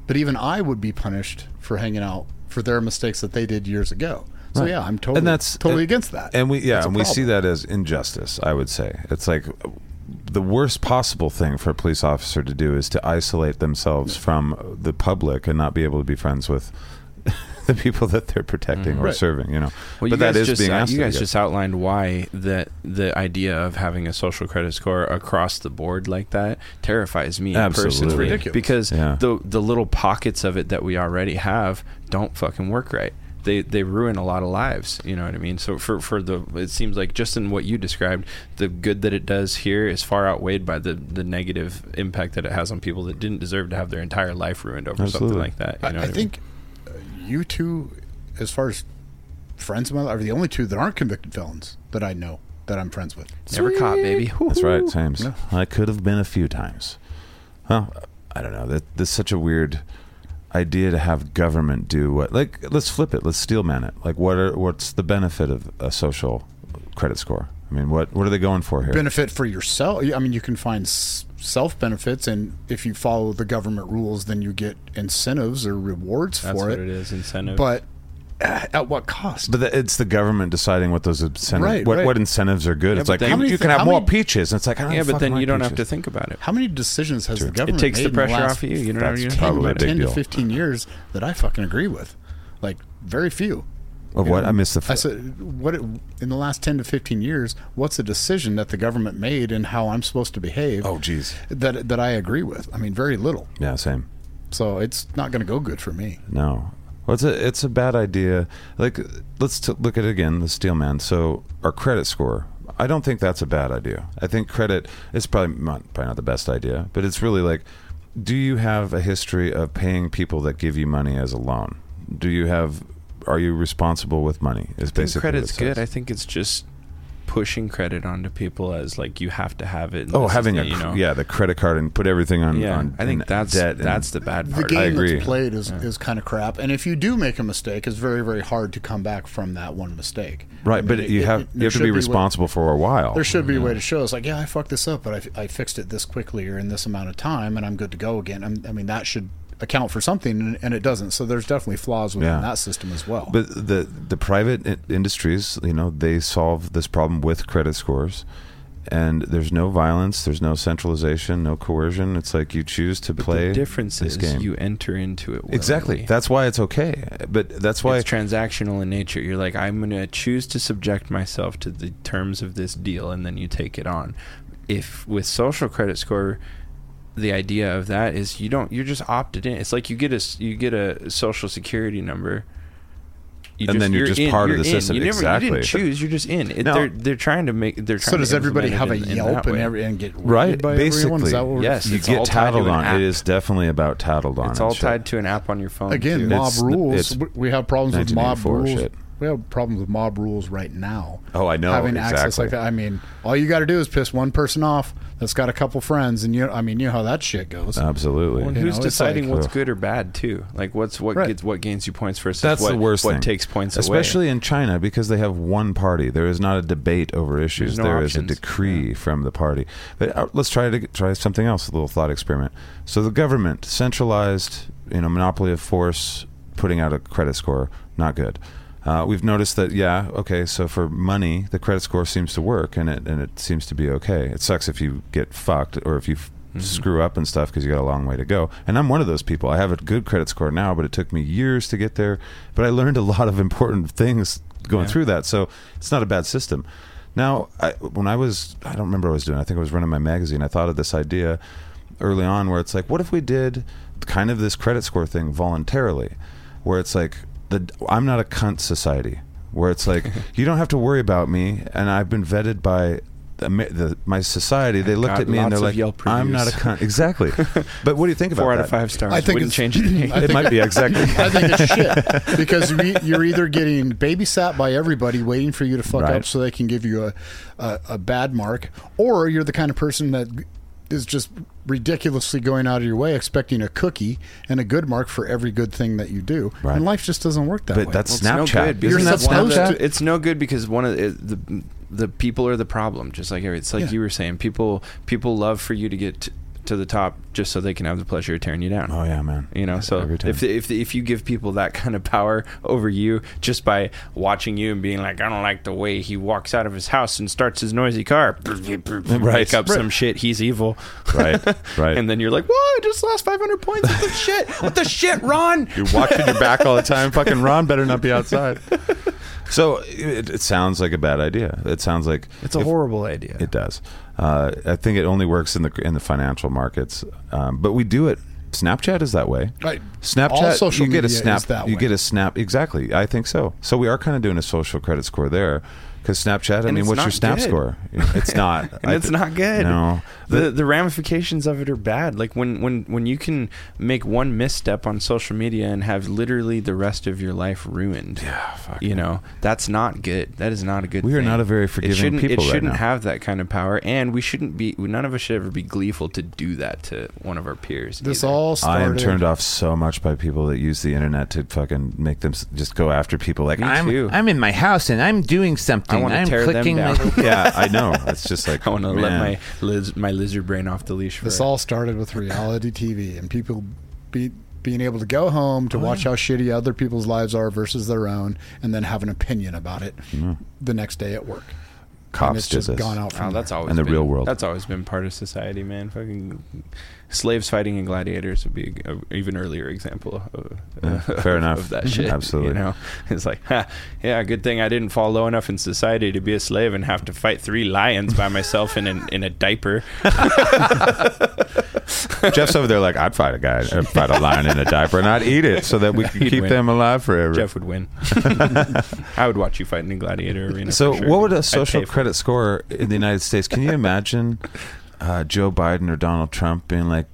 But even I would be punished for hanging out for their mistakes that they did years ago. So Right. yeah, I'm totally and that's totally and- against that. And we yeah, That's a and we see that as injustice. I would say it's like the worst possible thing for a police officer to do is to isolate themselves from the public and not be able to be friends with <laughs> the people that they're protecting or Right. serving. You know, Mm-hmm. Well, but you that is just being uh, asked. you of guys just outlined why that the idea of having a social credit score across the board like that terrifies me Absolutely. personally. It's ridiculous. Because Yeah. the the little pockets of it that we already have don't fucking work right. They they ruin a lot of lives. You know what I mean? So for for the it seems like just in what you described, the good that it does here is far outweighed by the the negative impact that it has on people that didn't deserve to have their entire life ruined over Absolutely. something like that. You I, know I what mean? think uh, you two, as far as friends of mine, are the only two that aren't convicted felons that I know that I'm friends with. never caught, baby. That's right, Woo-hoo. James. Yeah. I could have been a few times. Well, I don't know. That that's such a weird idea to have government do what. Like, let's flip it. Let's steelman it. Like, what are what's the benefit of a social credit score? I mean, what what are they going for here? Benefit for yourself. I mean, you can find s- self benefits, and if you follow the government rules, then you get incentives or rewards That's for what it. it is. Incentive. But Uh, at what cost? But the, it's the government deciding what those incentives, Right, what, right. what incentives are good. Yeah, it's like then- you, How many you thi- can have how more many- peaches. And it's like I don't yeah, but fucking then you don't have to think about it. How many decisions has the True. It government takes made the in pressure last off of you. You know what I mean? probably 10, 10 to 15 years that I fucking agree with? Like, very few. Of You what? know, I missed the. I said, what it, in the last 10 to 15 years, what's a decision that the government made and how I'm supposed to behave oh, geez. that, that I agree with? I mean, very little. Yeah, same. So it's not going to go good for me. No. Well, it's a it's a bad idea. Like, let's t- look at it again. The Steelman. So our credit score. I don't think that's a bad idea. I think credit is probably not, probably not the best idea, but it's really like, do you have a history of paying people that give you money as a loan? Do you have? Are you responsible with money? Is I think basically credit's good. I think it's just pushing credit onto people as like you have to have it. Oh, having the- a you know. yeah, the credit card and put everything on. Yeah, on I think that's debt that's the bad part. The part. game agree. that's played is, is kind of crap. And if you do make a mistake, it's very, very hard to come back from that one mistake. right. I mean, but it- you it- have it- you have to should be a way- responsible for a while. There should be a way to show. It's like, yeah, I fucked this up, but I, I fixed it this quickly or in this amount of time, and I'm good to go again. I'm, I mean, that should account for something, and, and it doesn't. So there's definitely flaws within Yeah. that system as well. But the the private industries, you know, they solve this problem with credit scores, and there's no violence, there's no centralization, no coercion. It's like you choose to But play the difference this is game. you enter into it. exactly. That's why it's okay. But that's why it's transactional in nature. You're like, I'm going to choose to subject myself to the terms of this deal, and then you take it on. If with social credit score, the idea of that is you don't. You're just opted in. It's like you get a s- you get a social security number. You And then you're just in, part of you're the in. system. You never Exactly. you didn't choose. You're just in. It, No. they're they're trying to make. They're trying so does to everybody have a in- in Yelp that and, every, and get right. by everyone? Basically, Is that what Yes, you get all tattled on. app. It is definitely about tattled on. It's and all shit. tied to an app on your phone. Again, too. mob It's- rules. it's we- we have problems with mob rules. shit. We have problems with mob rules right now. Oh, I know, Having access like that. I mean, all you got to do is piss one person off that's got a couple friends, and you. I mean, you know how that shit goes. Absolutely. Well, and who's know, deciding like- what's Ugh. good or bad too? Like what's what Right. gets what gains you points versus That's what, the worst what thing. takes points away. Especially in China because they have one party. There is not a debate over issues. no There is a options. decree from the party. But uh, let's try to try something else. A little thought experiment. So the government centralized, you know, monopoly of force, putting out a credit score, not good. Uh, we've noticed that, yeah, okay. So for money, the credit score seems to work, and it and it seems to be okay. It sucks if you get fucked or if you f- Mm-hmm. screw up and stuff because you got a long way to go. And I'm one of those people. I have a good credit score now, but it took me years to get there. But I learned a lot of important things going Yeah. through that. So it's not a bad system. Now, I, when I was, I don't remember what I was doing. I think I was running my magazine. I thought of this idea early on where it's like, what if we did kind of this credit score thing voluntarily, where it's like, the I'm not a cunt society, where it's like, <laughs> you don't have to worry about me, and I've been vetted by. The, the, my society, they looked got at me and they're like, Yelp "I'm not a cunt." Exactly. <laughs> but what do you think about four out that? of five stars. I think wouldn't it's- change a thing. <laughs> I It might be exactly. I think it's shit because you- you're either getting babysat by everybody, waiting for you to fuck Right. up so they can give you a, a a bad mark, or you're the kind of person that is just ridiculously going out of your way expecting a cookie and a good mark for every good thing that you do, Right. and life just doesn't work that But way. that's Well, it's Snapchat. no good because You're that's one the- to- It's no good because one of the, the the people are the problem. Just like it's like Yeah. you were saying, people people love for you to get. To the top just so they can have the pleasure of tearing you down. Oh yeah, man. You know, so if if if you give people that kind of power over you just by watching you and being like, I don't like the way he walks out of his house and starts his noisy car, <laughs> make up some shit, he's evil, Right, <laughs> right. and then you're like, "Whoa, I just lost 500 points. What the shit? What the shit, Ron?" You're watching your back all the time. Fucking Ron better not be outside. <laughs> So it, it sounds like a bad idea. It sounds like It's a if- horrible idea. It does. Uh, I think it only works in the in the financial markets, um, but we do it. Snapchat is that way. Right. Snapchat, All social you get a snap. you way. get a snap. Exactly. I think so. So we are kind of doing a social credit score there, because Snapchat. I And mean, what's your snap good. score? It's not. <laughs> and I it's not good. No. The the ramifications of it are bad. Like when when when you can make one misstep on social media and have literally the rest of your life ruined. Yeah, fuck. You know, that's not good. That is not a good We are not a very it forgiving shouldn't, people It right shouldn't now. have that kind of power and we shouldn't be none of us should ever be gleeful to do that to one of our peers. This either. all I am turned off so much by people that use the internet to fucking make them just go after people. Like Me I'm, too. I'm in my house and I'm doing something. I wanna I'm tear them clicking down. <laughs> Yeah, I know. It's just like <laughs> I want to let my liz, my lizard brain off the leash for This it. all started with reality TV and people be, being able to go home Oh, to watch how shitty other people's lives are versus their own, and then have an opinion about it hmm. the next day at work. and cops it's just this. gone out from Oh, that's always In the been- real world. That's always been part of society, man. Fucking slaves fighting in gladiators would be an even earlier example of, Yeah, fair <laughs> enough. of that shit. Absolutely. you know, <laughs> it's like, ha, yeah, good thing I didn't fall low enough in society to be a slave and have to fight three lions by myself in an, in a diaper. <laughs> Jeff's over there like I'd fight a guy, I'd fight a lion in a diaper, and I'd eat it so that we could He'd keep win. them alive forever. Jeff would win. I would watch you fight in a gladiator arena. so, sure. what would a social pay for it. credit score in the United States? Can you imagine uh, Joe Biden or Donald Trump being like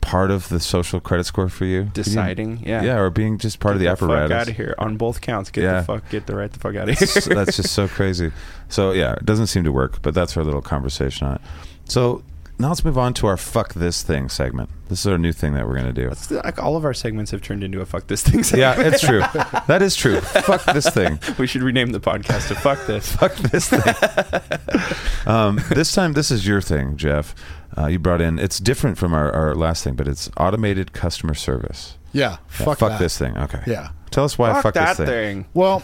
part of the social credit score for you? Can you- deciding? Yeah, yeah, or being just part of the Get Fuck apparatus. out of here on both counts. Get Yeah. the fuck, get the right the fuck out of here. That's, that's just so <laughs> crazy. So yeah, it doesn't seem to work, but that's our little conversation on it. So now let's move on to our "fuck this thing" segment. This is our new thing that we're gonna do. It's like all of our segments have turned into a fuck this thing. Segment. Yeah, it's true. That is true. Fuck this thing. <laughs> we should rename the podcast to fuck this. <laughs> Fuck this thing. <laughs> um, this time, this is your thing, Jeff. Uh, you brought in. It's different from our, our last thing, but it's automated customer service. Yeah, Yeah, fuck, that. this thing. Okay. Yeah. Tell us why. fuck, Fuck, that this thing. Well,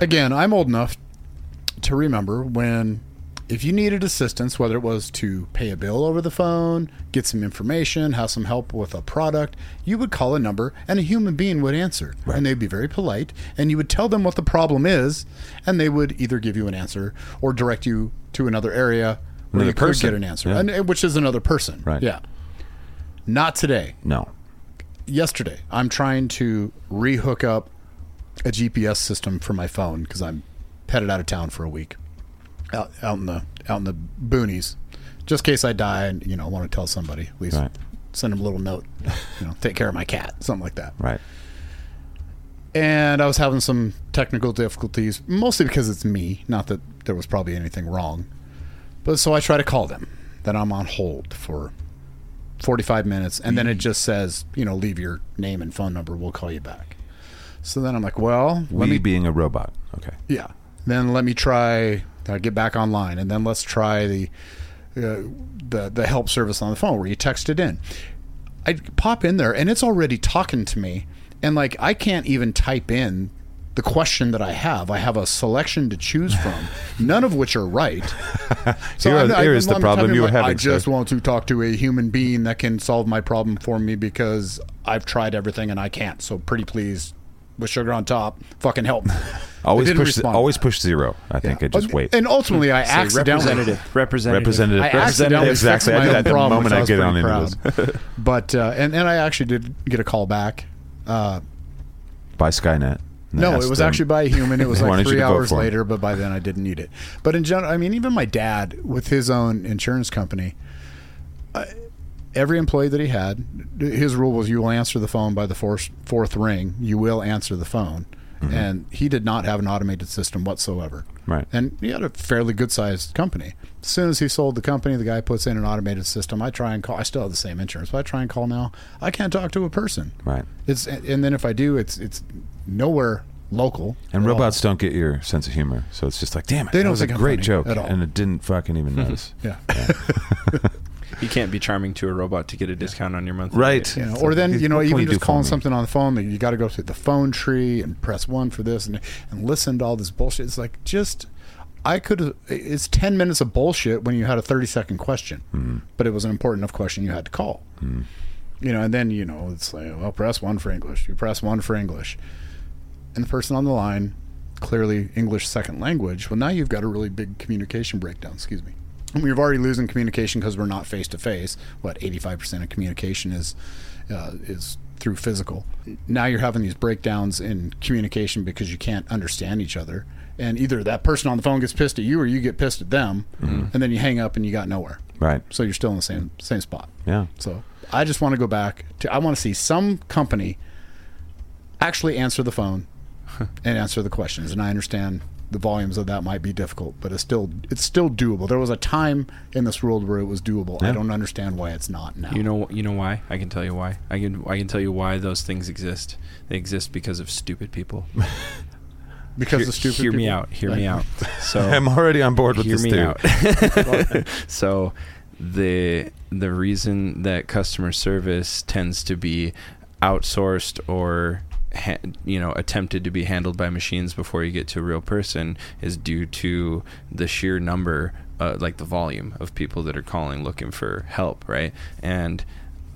again, I'm old enough to remember when if you needed assistance, whether it was to pay a bill over the phone, get some information, have some help with a product, you would call a number and a human being would answer. Right. And they'd be very polite and you would tell them what the problem is and they would either give you an answer or direct you to another area where Another you could person. get an answer, Yeah. and, and which is another person. Right. Yeah. Not today No. yesterday I'm trying to rehook up a GPS system for my phone because I'm headed out of town for a week, out out in the out in the boonies, just in case I die and you know want to tell somebody. At least Right. send them a little note, you know, take care of my cat, something like that. Right. And I was having some technical difficulties, mostly because it's me. Not that there was probably anything wrong, but so I try to call them. Then I'm on hold for 45 minutes, and then it just says, you know, leave your name and phone number. We'll call you back. So then I'm like, well, let We me being a robot. Okay. yeah. Then let me try uh, get back online, and then let's try the uh, the the help service on the phone where you text it in. I pop in there, and it's already talking to me, and like I can't even type in the question that I have. I have a selection to choose from, <laughs> none of which are right. <laughs> Here- I'm- here is the I'm problem you were like, having, I just sir." want to talk to a human being that can solve my problem for me because I've tried everything and I can't. So pretty please, with sugar on top, fucking help. <laughs> Always push. respond Always push zero. I think it just wait. And ultimately, I Say accidentally representative, representative, Representative. I accidentally exactly. fixed I my did own that the problem, moment which I get on pretty into this. <laughs> but uh, and and I actually did get a call back. Uh, By Skynet. No, it was them- actually by a human. It <laughs> was like three hours later, but by then I didn't need it. But in general, I mean, even my dad with his own insurance company, I, every employee that he had, his rule was you will answer the phone by the fourth, fourth ring. You will answer the phone. Mm-hmm. And he did not have an automated system whatsoever. Right. And he had a fairly good sized company. As soon as he sold the company, the guy puts in an automated system. I try and call. I still have the same insurance, but I try and call now. I can't talk to a person. Right. It's and then if I do, it's it's nowhere local. And at all. robots don't get your sense of humor, so it's just like, damn it, They don't was a great joke, and it didn't fucking even notice. Yeah. <laughs> <laughs> You can't be charming to a robot to get a discount on your monthly. Right. rate. You know, or then you know, What can even just calling something on the phone that you got to go through the phone tree and press one for this and and listen to all this bullshit. It's like just I could. It's ten minutes of bullshit when you had a thirty second question, Mm-hmm. but it was an important enough question you had to call. You know, and then you know it's like, well, press one for English. You press one for English, and the person on the line clearly English second language. Well, now you've got a really big communication breakdown. Excuse me. <laughs> We're already losing communication because we're not face to face. What eighty five percent of communication is uh, is through physical. Now you're having these breakdowns in communication because you can't understand each other, and either that person on the phone gets pissed at you or you get pissed at them, and then you hang up and you got nowhere. Right. So you're still in the same same spot. Yeah. So I just want to go back to I want to see some company actually answer the phone <laughs> and answer the questions. And I understand the volumes of that might be difficult, but it's still it's still doable. There was a time in this world where it was doable. I don't understand why it's not now. You know, you know why? I can tell you why. I can, I can tell you why those things exist. They exist because of stupid people. <laughs> because hear, the stupid hear me out. Hear me out. <laughs> So <laughs> I'm already on board with hear this me dude. out. so the the reason that customer service tends to be outsourced or ha- you know attempted to be handled by machines before you get to a real person is due to the sheer number uh, like the volume of people that are calling looking for help right and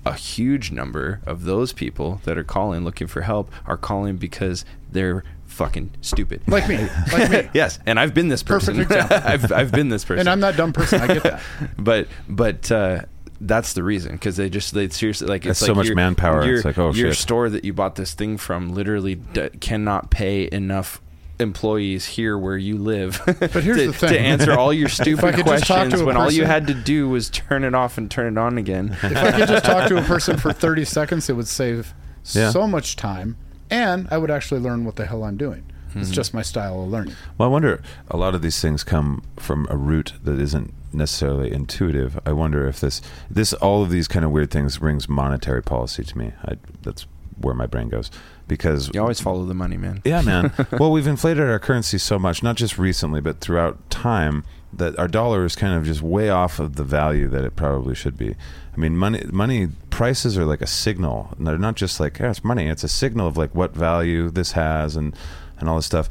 a huge number of those people that are calling looking for help are calling because they're fucking stupid like me, <laughs> like me. yes and i've been this person Perfect <laughs> example. I've, I've been this person And I'm that dumb person. I get that. <laughs> but but uh, that's the reason because they just they seriously like it's That's so much your- manpower. Your, It's like, oh, your shit. store that you bought this thing from literally d- cannot pay enough employees here where you live <laughs> but here's to, the thing. to answer all your <laughs> stupid could just talk to questions a when all you had to do was turn it off and turn it on again <laughs> If I could just talk to a person for 30 seconds, it would save Yeah. so much time, and I would actually learn what the hell I'm doing. It's mm-hmm. just my style of learning. Well, I wonder. A lot of these things come from a root that isn't necessarily intuitive. I wonder if this, this, all of these kind of weird things brings monetary policy to me. I, that's where my brain goes because you always follow the money man Yeah, man. <laughs> well, we've inflated our currency so much, not just recently, but throughout time, that our dollar is kind of just way off of the value that it probably should be. I mean, money, money prices are like a signal. And they're not just like, yeah, it's money. It's a signal of like what value this has and and all this stuff.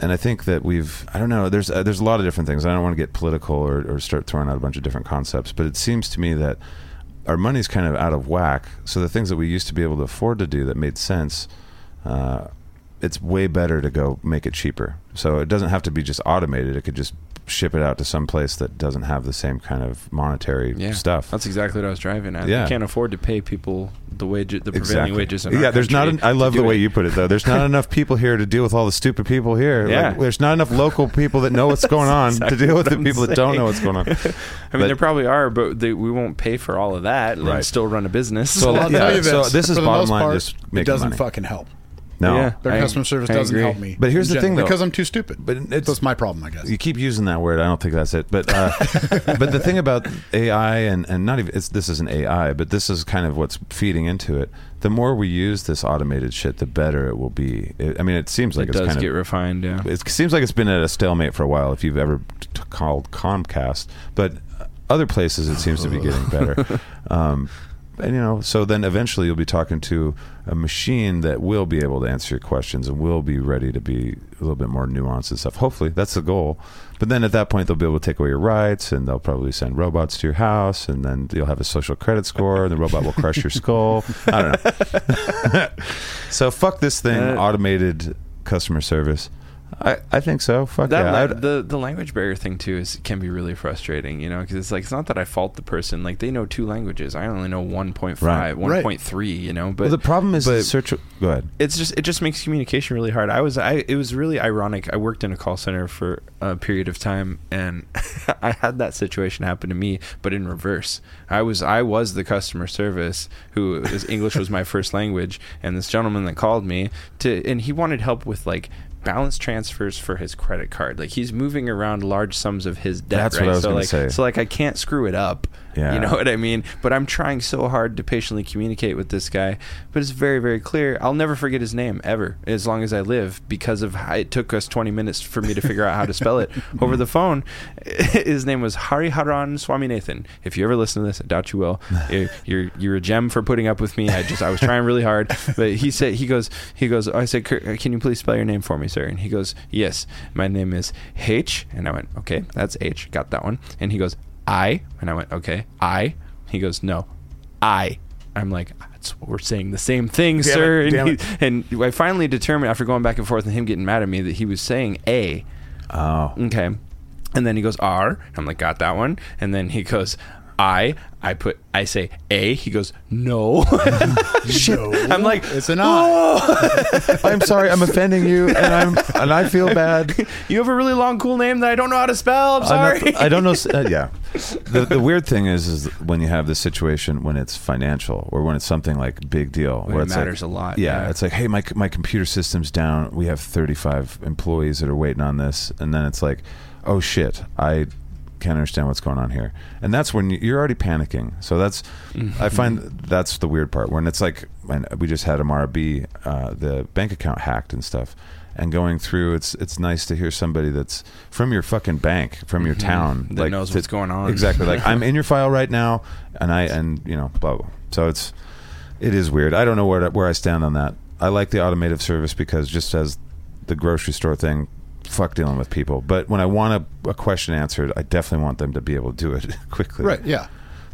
And I think that we've, I don't know, there's uh, there's a lot of different things. I don't want to get political or, or start throwing out a bunch of different concepts, but it seems to me that our money's kind of out of whack. So the things that we used to be able to afford to do that made sense, uh, it's way better to go make it cheaper. So it doesn't have to be just automated. It could just ship it out to some place that doesn't have the same kind of monetary yeah stuff. that's exactly what i was driving at Yeah. you can't afford to pay people the wage the prevailing exactly. wages in yeah, there's not. An, I love the way it. you put it, though. There's not <laughs> enough people here to deal with all the stupid people here. Yeah. Like, there's not enough local people that know <laughs> what's going on to deal with the I'm people that don't know what's going on. <laughs> I mean, But- there probably are, but they, we won't pay for all of that and Right. still run a business. So, yeah, so this. this is bottom line, part, just it doesn't money. fucking help. No, Yeah. Their I- customer service I doesn't agree. help me. But here's in the thing, though. because I'm too stupid. But it's- that's my problem, I guess. You keep using that word. I don't think that's it. But uh, <laughs> but the thing about AI and and not even it's, this isn't AI, but this is kind of what's feeding into it. The more we use this automated shit, the better it will be. It, I mean, it seems like it it's does kind get of refined, yeah. it seems like it's been at a stalemate for a while. If you've ever t- called Comcast, but other places it seems to be getting better. <laughs> Um, and you know, so then eventually you'll be talking to a machine that will be able to answer your questions and will be ready to be a little bit more nuanced and stuff. Hopefully, that's the goal. But then at that point, they'll be able to take away your rights, and they'll probably send robots to your house, and then you'll have a social credit score, and the robot will crush your skull. <laughs> I don't know. <laughs> so fuck this thing, Uh, automated customer service. I, I think so. Fuck that yeah. la- the the language barrier thing too is can be really frustrating, you know, because it's like it's not that I fault the person. Like they know two languages, I only know 1.5, Right. 1.3, you know. But well, the problem is the but- search. Go ahead. it's just it just makes communication really hard. I was I it was really ironic. I worked in a call center for a period of time, and <laughs> I had that situation happen to me, but in reverse. I was I was the customer service who was English was my first language, and this gentleman that called me to and he wanted help with like balance transfers for his credit card. Like he's moving around large sums of his debt. That's right? what I was so gonna say. so like I can't screw it up. Yeah. You know <laughs> what I mean? But I'm trying so hard to patiently communicate with this guy. But it's very, very clear. I'll never forget his name ever, as long as I live, because of how it took us 20 minutes for me to figure out how to spell it <laughs> over the phone. <laughs> His name was Hariharan Swaminathan. If you ever listen to this, I doubt you will. You're, you're you're a gem for putting up with me. I just I was trying really hard, but he said he goes he goes. I said, uh, can you please spell your name for me, sir? And he goes, yes, my name is H. And I went, okay, that's H. Got that one. And he goes, I. And I went, okay, I. He goes, no, I. I'm like, that's we're saying the same thing, sir. it, and, he, and I finally determined after going back and forth and him getting mad at me that he was saying A. Oh. Okay. And then he goes R. I'm like, got that one. And then he goes I. I put I say A. He goes no. <laughs> Shit. I'm like, it's an I. I'm sorry, I'm offending you, and I'm and I feel bad. <laughs> you have a really long, cool name that I don't know how to spell. I'm I'm sorry. not- I don't know. Uh, yeah, <laughs> the the weird thing is, is when you have this situation when it's financial or when it's something like big deal When where it it's like- matters a lot, Yeah, yeah. it's like, hey, my my computer system's down. We have 35 employees that are waiting on this, and then it's like, oh shit, I can't understand what's going on here, and that's when you- you're already panicking. So that's I find that's the weird part when it's like when we just had Amara B, uh, the bank account hacked and stuff. And going through, it's it's nice to hear somebody that's from your fucking bank, from your town, Mm-hmm. That knows to- what's going on. Exactly. Like I'm in your <laughs> file right now, and I and you know blah blah. So it's it is weird. I don't know where to, where I stand on that. I like the automated service because just as the grocery store thing, fuck dealing with people. But when I want a, a question answered, I definitely want them to be able to do it <laughs> quickly. Right. Yeah.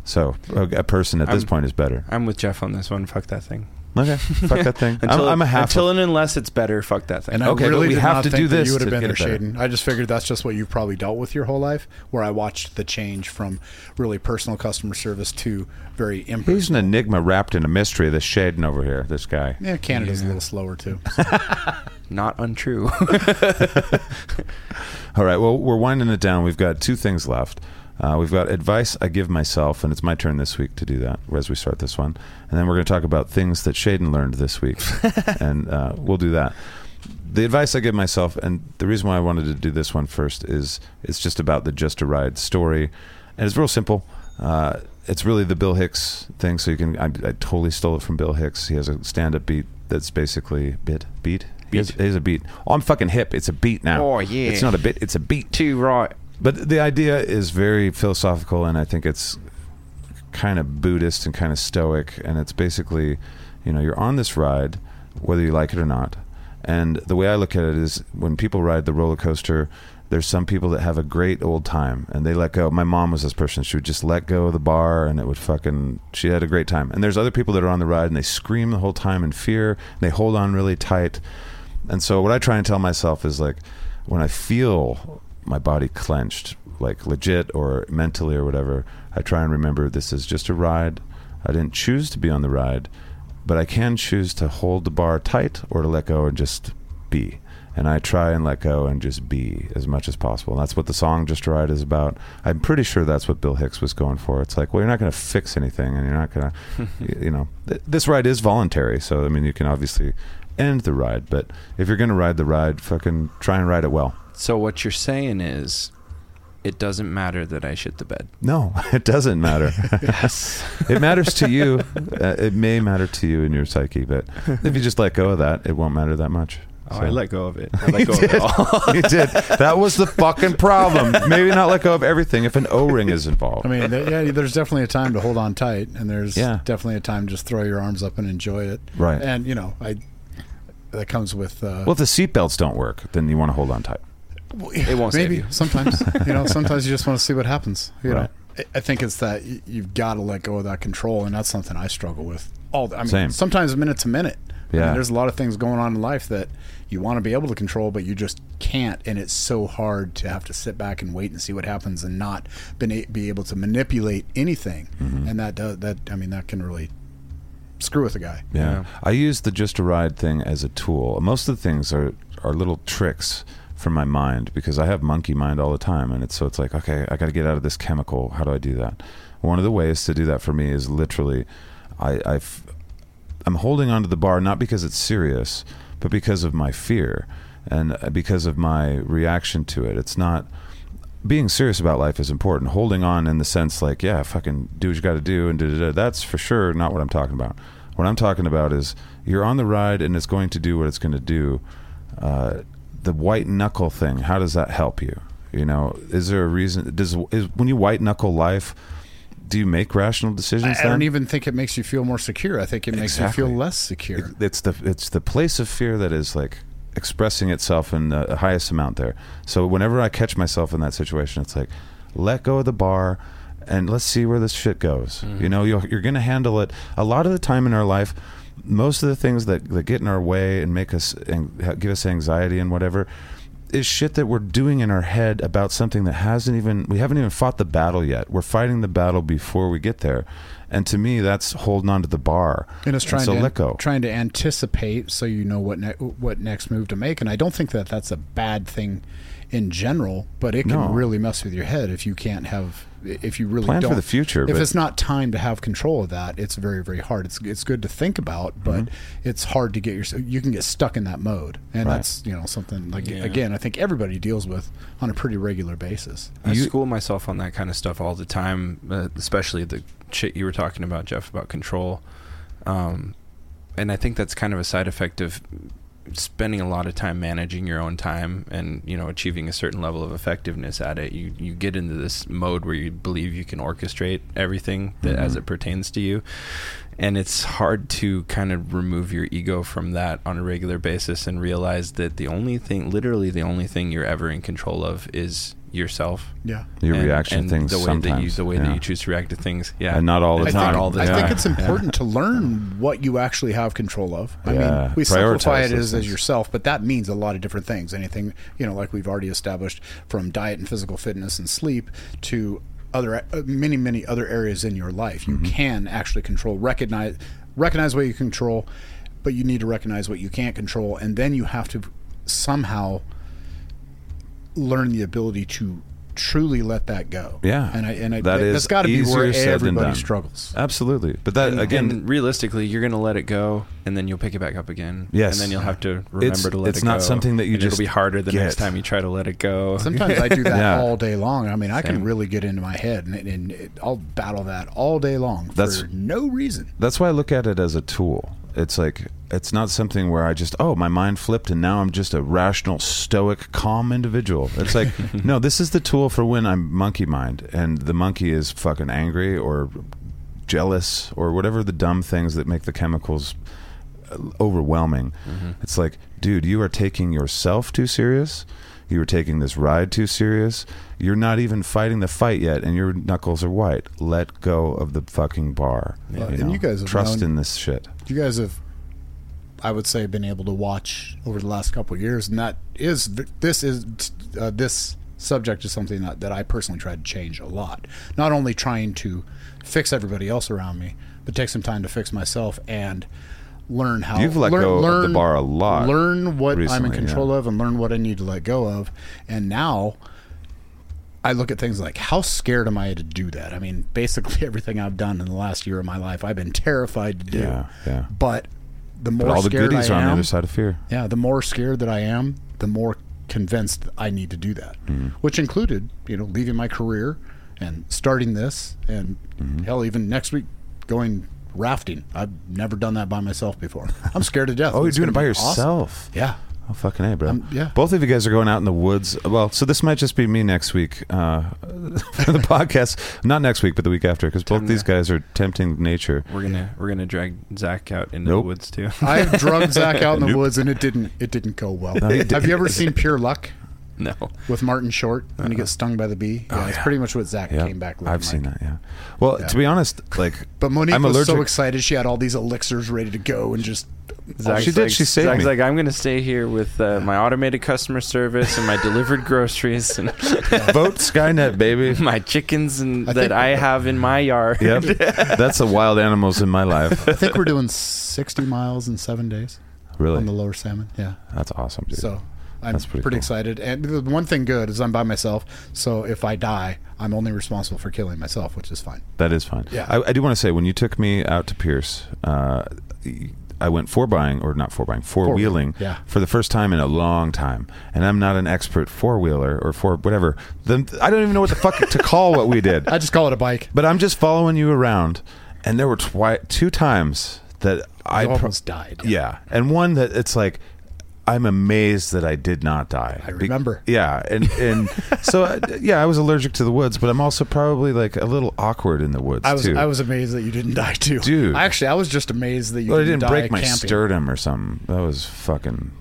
So a, a person at this I'm- point is better. I'm with Jeff on this one. Fuck that thing. Okay. fuck that thing. I'm, I'm a half. until and unless it's better. Fuck that thing. And Okay, I but really we did have not to think do that this You would have to been get there, it better. Shaiden. I just figured that's just what you've probably dealt with your whole life. Where I watched the change from really personal customer service to very He's an enigma wrapped in a mystery. This Shaiden over here. This guy. Yeah, Canada's a little slower too. <laughs> Not untrue. <laughs> All right. Well, we're winding it down. We've got two things left. Uh, we've got advice I give myself, and it's my turn this week to do that as we start this one. And then we're going to talk about things that Shaiden learned this week, <laughs> and uh, we'll do that. The advice I give myself, and the reason why I wanted to do this one first is it's just about the Just a Ride story, and it's real simple. Uh, it's really the Bill Hicks thing. So you can, I, I totally stole it from Bill Hicks. He has a stand-up beat that's basically bit beat. He has, Beat. he has a beat. Oh, I'm fucking hip. It's a beat now. Oh, yeah. It's not a bit. It's a beat. Too right. But the idea is very philosophical, and I think it's kind of Buddhist and kind of stoic. And it's basically, you know, you're on this ride, whether you like it or not. And the way I look at it is when people ride the roller coaster, there's some people that have a great old time and they let go. My mom was this person. She would just let go of the bar and it would fucking, she had a great time. And there's other people that are on the ride and they scream the whole time in fear. And they hold on really tight. And so what I try and tell myself is like when I feel my body clenched, like legit or mentally or whatever, I try and remember this is just a ride. I didn't choose to be on the ride, but I can choose to hold the bar tight or to let go and just be. And I try and let go and just be as much as possible. And that's what the song Just a Ride is about. I'm pretty sure that's what Bill Hicks was going for. It's like, well, you're not going to fix anything and you're not going <laughs> to, you know, th- this ride is voluntary. So, I mean, you can obviously end the ride, but if you're going to ride the ride, fucking try and ride it well. So what you're saying is, it doesn't matter that I shit the bed. No, <laughs> it doesn't matter. Yes. <laughs> it matters to you. <laughs> Uh, it may matter to you in your psyche, but if you just let go of that, it won't matter that much. Oh, So- I let go of it. I let go of it all. you did. That was the fucking problem. Maybe not let go of everything if an O ring is involved. I mean, th- yeah, there's definitely a time to hold on tight, and there's Yeah. definitely a time to just throw your arms up and enjoy it. Right. And you know, I that comes with. Uh, well, if the seatbelts don't work, then you want to hold on tight. It won't save maybe you. <laughs> sometimes you know sometimes you just want to see what happens you Right. know I- i think it's that you've got to let go of that control and that's something i struggle with all the, i mean Same. sometimes minute to minute I mean, Yeah. there's a lot of things going on in life that you want to be able to control but you just can't and it's so hard to have to sit back and wait and see what happens and not been a- be able to manipulate anything Mm-hmm. and that does that i mean that can really screw with a guy Yeah. I use the just a ride thing as a tool. Most of the things are are little tricks from my mind because I have monkey mind all the time and it's so it's like okay, I got to get out of this chemical. How do I do that? One of the ways to do that for me is literally I I'm holding onto the bar not because it's serious, but because of my fear and uh, because of my reaction to it. It's not being serious about life is important. Holding on in the sense like, yeah, fucking do what you got to do, and da, da, da, that's for sure not what I'm talking about. What I'm talking about is you're on the ride and it's going to do what it's going to do. Uh, the white knuckle thing, how does that help you? You know, is there a reason? Does is when you white knuckle life, do you make rational decisions? I then? don't even think it makes you feel more secure. I think it makes you feel less secure. It- it's the it's the place of fear that is like expressing itself in the highest amount there. So whenever I catch myself in that situation, it's like let go of the bar and let's see where this shit goes. Mm-hmm. You know, you're, you're going to handle it. A lot of the time in our life, most of the things that, that get in our way and make us and give us anxiety and whatever is shit that we're doing in our head about something that hasn't even we haven't even fought the battle yet. We're fighting the battle before we get there. And to me, that's holding on to the bar. and it's trying so to trying to anticipate so you know what ne- what next move to make. And I don't think that that's a bad thing in general, but it can No. really mess with your head if you can't have if you really Plan for don't the future, If but- it's not time to have control of that, it's very very hard. It's it's good to think about, but Mm-hmm. it's hard to get your you can get stuck in that mode, and Right. that's you know something like Yeah. again I think everybody deals with on a pretty regular basis. I You- school myself on that kind of stuff all the time, uh, especially the shit you were talking about, Jeff, about control. Um, and I think that's kind of a side effect of spending a lot of time managing your own time and you know achieving a certain level of effectiveness at it you you get into this mode where you believe you can orchestrate everything that as mm-hmm. it pertains to you. And it's hard to kind of remove your ego from that on a regular basis and realize that the only thing literally the only thing you're ever in control of is yourself Yeah. Your and- reaction and to things the way sometimes. that you the way yeah. that you choose to react to things yeah And not all the I time. think, all the I time. think it's Yeah. important to learn what you actually have control of. I Yeah. mean, we Prioritize simplify it as, as yourself, but that means a lot of different things. Anything, you know, like we've already established from diet and physical fitness and sleep to other uh, many many other areas in your life. You Mm-hmm. can actually control, recognize recognize what you control, but you need to recognize what you can't control, and then you have to somehow learn the ability to truly let that go. Yeah. and I and I, That is that's got to be where said than everybody done. struggles. Absolutely. But that and, again and realistically, you're going to let it go, and then you'll pick it back up again. Yes. and then you'll have to remember It's- to let it's it go. It's not something that you and just It'll be harder the next time you try to let it go. <laughs> Sometimes I do that Yeah. all day long. I mean, I can really get into my head, and, and it, I'll battle that all day long That's- for no reason. that's why I look at it as a tool. It's like it's not something where I just oh my mind flipped and now I'm just a rational, stoic, calm individual. It's like <laughs> no, this is the tool for when I'm monkey mind and the monkey is fucking angry or jealous or whatever the dumb things that make the chemicals uh, overwhelming. It's like, dude, you are taking yourself too serious. You are taking this ride too serious. You're not even fighting the fight yet, and your knuckles are white. Let go of the fucking bar. Yeah. And you guys have trust known- in this shit. You guys have, I would say, been able to watch over the last couple of years, and that is this is uh, this subject is something that, that I personally tried to change a lot. Not only trying to fix everybody else around me, but take some time to fix myself and learn how You've let learn, go of the bar a lot Learn what I'm in control yeah. of and learn what I need to let go of. And now I look at things like how scared am I to do that? I mean, basically <laughs> everything I've done in the last year of my life, I've been terrified to do. Yeah, yeah. But the But more all the scared goodies I are on am, the other side of fear. yeah, the more scared that I am, the more convinced I need to do that. Mm-hmm. Which included, you know, leaving my career and starting this, and Mm-hmm. hell, even next week going rafting. I've never done that by myself before. I'm scared to death. <laughs> Oh, you're doing it by be awesome. yourself. Yeah. Oh fucking a, bro. Um, yeah. Both of you guys are going out in the woods. Well, so this might just be me next week uh, <laughs> for the <laughs> podcast. Not next week, but the week after, because both Time these to- guys are tempting nature. we're gonna we're gonna drag Zaq out into Nope. the woods too. <laughs> I've drugged Zaq out in the Nope. woods, and it didn't. It didn't go well. No, he did- Have you ever seen Pure Luck no, with Martin Short when he gets stung by the bee? Yeah, it's yeah. pretty much what Zaq Yeah, came back. looking I've seen like. that. Yeah. Well, Yeah. to be honest, like, But Monique I'm was allergic. so excited; she had all these elixirs ready to go, and just Zaq's she did, Like, she saved Zaq's me. like, I'm gonna stay here with uh, my automated customer service and my delivered <laughs> groceries and <laughs> Vote Skynet, baby. <laughs> my chickens and I that I have in my yard. Yep, that's the wild animals in my life. I think we're doing 60 miles in seven days Really, on the lower salmon. Yeah. that's awesome, dude. So I'm That's pretty, pretty cool. excited. And the one thing good is I'm by myself. So if I die, I'm only responsible for killing myself, which is fine. That is fine. Yeah. I, I do want to say when you took me out to Pierce, uh, I went four buying or not four buying, four wheeling yeah. for the first time in a long time. And I'm not an expert four wheeler or four whatever. Then I don't even know what the fuck to call what we did. <laughs> I just call it a bike. But I'm just following you around, and there were twi- two times that I I pro- almost died. yeah, and one that it's like I'm amazed that I did not die. I Be- remember. yeah, and and <laughs> so uh, yeah, I was allergic to the woods, but I'm also probably like a little awkward in the woods I was too. I was amazed that you didn't die too, Dude. I actually I was just amazed that you Well, I didn't, didn't break my camping. sternum or something. That was fucking.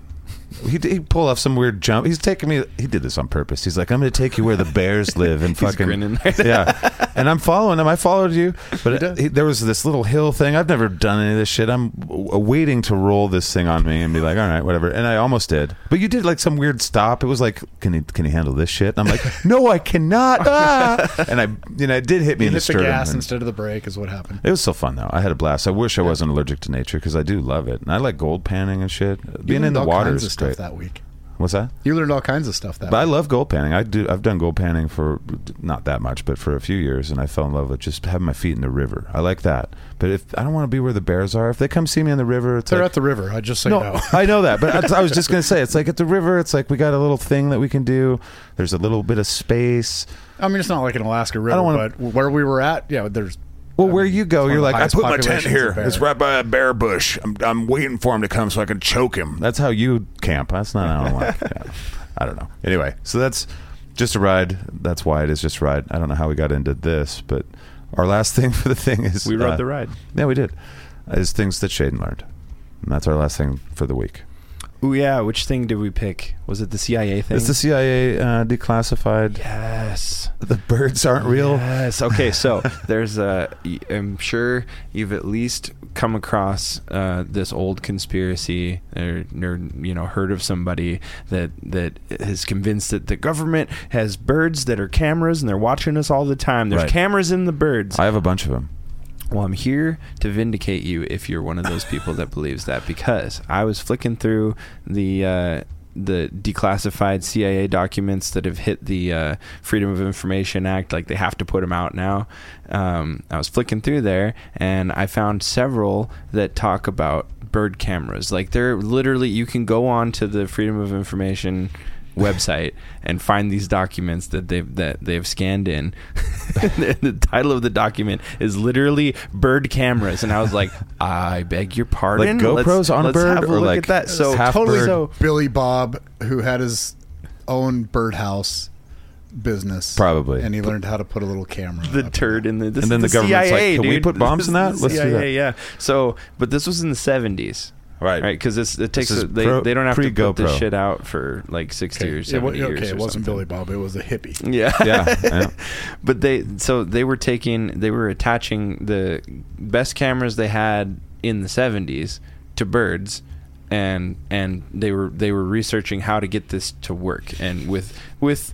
He he pulled off some weird jump. He's taking me. He did this on purpose. He's like, "I'm going to take you where the bears <laughs> live," and fucking <laughs> yeah. And I'm following him. I followed you, but he, there was this little hill thing. I've never done any of this shit. I'm w- waiting to roll this thing on me and be like, "All right, whatever." And I almost did, but you did like some weird stop. It was like, "Can you can you handle this shit?" And I'm like, "No, I cannot." Ah! <laughs> And I, you know, it did hit me You in the hit the sternum. gas and- instead of the brake is what happened. it was so fun though. I had a blast. I wish I wasn't allergic to nature because I do love it, and I like gold panning and shit. Being in the water is great. that week. What's that? You learned all kinds of stuff that. But I love gold panning. I do. I've done gold panning for not that much, but for a few years, and I fell in love with just having my feet in the river. I like that. But if I don't want to be where the bears are, if they come see me in the river, it's They're like, at the river. I just say no, no. I know that, but <laughs> I, I was just gonna say it's like at the river. It's like we got a little thing that we can do. There's a little bit of space. I mean, it's not like an Alaska river, wanna- but where we were at, yeah, there's. Well, where you go, you're like, I put my tent here. It's right by a bear bush. I'm, I'm waiting for him to come so I can choke him. That's how you camp. That's not how I like. Yeah. <laughs> I don't know. Anyway, so that's just a ride. That's why it is just a ride. I don't know how we got into this, but our last thing for the thing is We rode uh, the ride. Yeah, we did. Is things that Shaiden learned, and that's our last thing for the week. Oh yeah, which thing did we pick? Was it the CIA thing? It's the CIA uh, declassified. yes. The birds aren't real. Yes. Okay. So <laughs> there's a. I'm sure you've at least come across uh, this old conspiracy, or, or you know, heard of somebody that that is convinced that the government has birds that are cameras and they're watching us all the time. There's Right. cameras in the birds. I have a bunch of them. Well, I'm here to vindicate you if you're one of those people that believes that because I was flicking through the uh, the declassified CIA documents that have hit the uh, Freedom of Information Act, like they have to put them out now. Um, I was flicking through there and I found several that talk about bird cameras. Like they're literally, you can go on to the Freedom of Information website and find these documents that they've that they've scanned in. the, <laughs> the title of the document is literally bird cameras, and I was like, I beg your pardon. Like GoPros on a let's bird have a or look like at that. So totally bird? so. Billy Bob, who had his own birdhouse business, Probably. and he learned how to put a little camera. The turd in the this And then is the government's like, CIA, "Can we put bombs in that? that? is the Let's do CIA, that." Yeah. So, but this was in the seventies. Right. Right, because it takes is a, they pro- they don't have to put this shit out for like sixty Okay, or it, seventy wa- years. okay, it wasn't something. Billy Bob; it was a hippie. Yeah, Yeah, yeah. <laughs> but they so they were taking they were attaching the best cameras they had in the 70s to birds and and they were they were researching how to get this to work and with with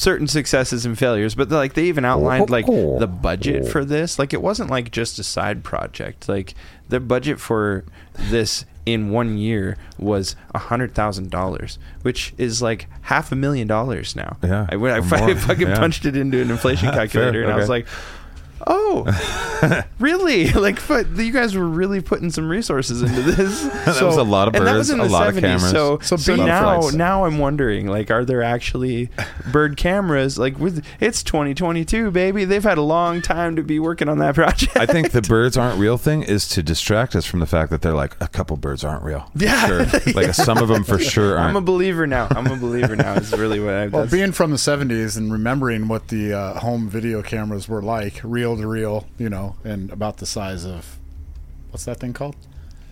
certain successes and failures but like they even outlined oh, like the budget for this. Like it wasn't like just a side project. Like the budget for this in one year was a hundred thousand dollars which is like half a million dollars now. Yeah, I, I, or <laughs> fucking Yeah. punched it into an inflation <laughs> Fair, calculator and I was like Oh, <laughs> really? <laughs> Like, but you guys were really putting some resources into this. <laughs> That was a lot of and that birds, was in a the lot of cameras. So, So so, being- now, now I'm wondering, like, are there actually bird cameras? Like, with it's 2022, baby. They've had a long time to be working on that project. I think the birds aren't real thing is to distract us from the fact that they're like a couple birds aren't real. Yeah. sure. Like some of them for sure aren't. I'm a believer now. I'm a believer now. Is really what I. Well, that's- being from the '70s and remembering what the uh, home video cameras were like, reel to reel, you know, and about the size of what's that thing called?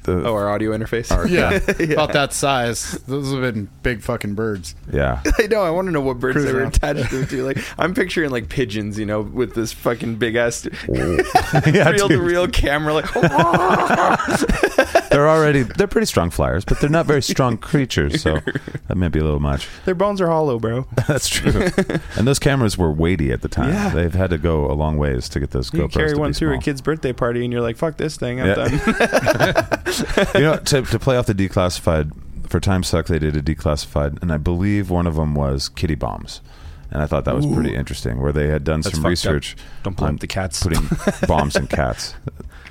The- oh, our audio interface. <laughs> <laughs> Yeah, about that size. Those have been big fucking birds. yeah. <laughs> I know. I want to know what birds Cruise they were around. attached to. to. Like, I'm picturing like pigeons, you know, with this fucking big ass oh. Yeah, reel to dude. reel camera. Like, They're already they're pretty strong flyers, but they're not very strong creatures, so that may be a little much. their bones are hollow, bro. <laughs> That's true. and those cameras were weighty at the time. Yeah. They've had to go a long ways to get those You GoPros carry to one through a kid's birthday party, and you're like, "Fuck this thing, I'm Yeah. done." <laughs> you know, to, to play off the declassified for Time Suck, they did a declassified, and I believe one of them was kitty bombs, and I thought that was pretty interesting, where they had done That's some fucked up. research Don't on the cats. putting bombs in cats. <laughs>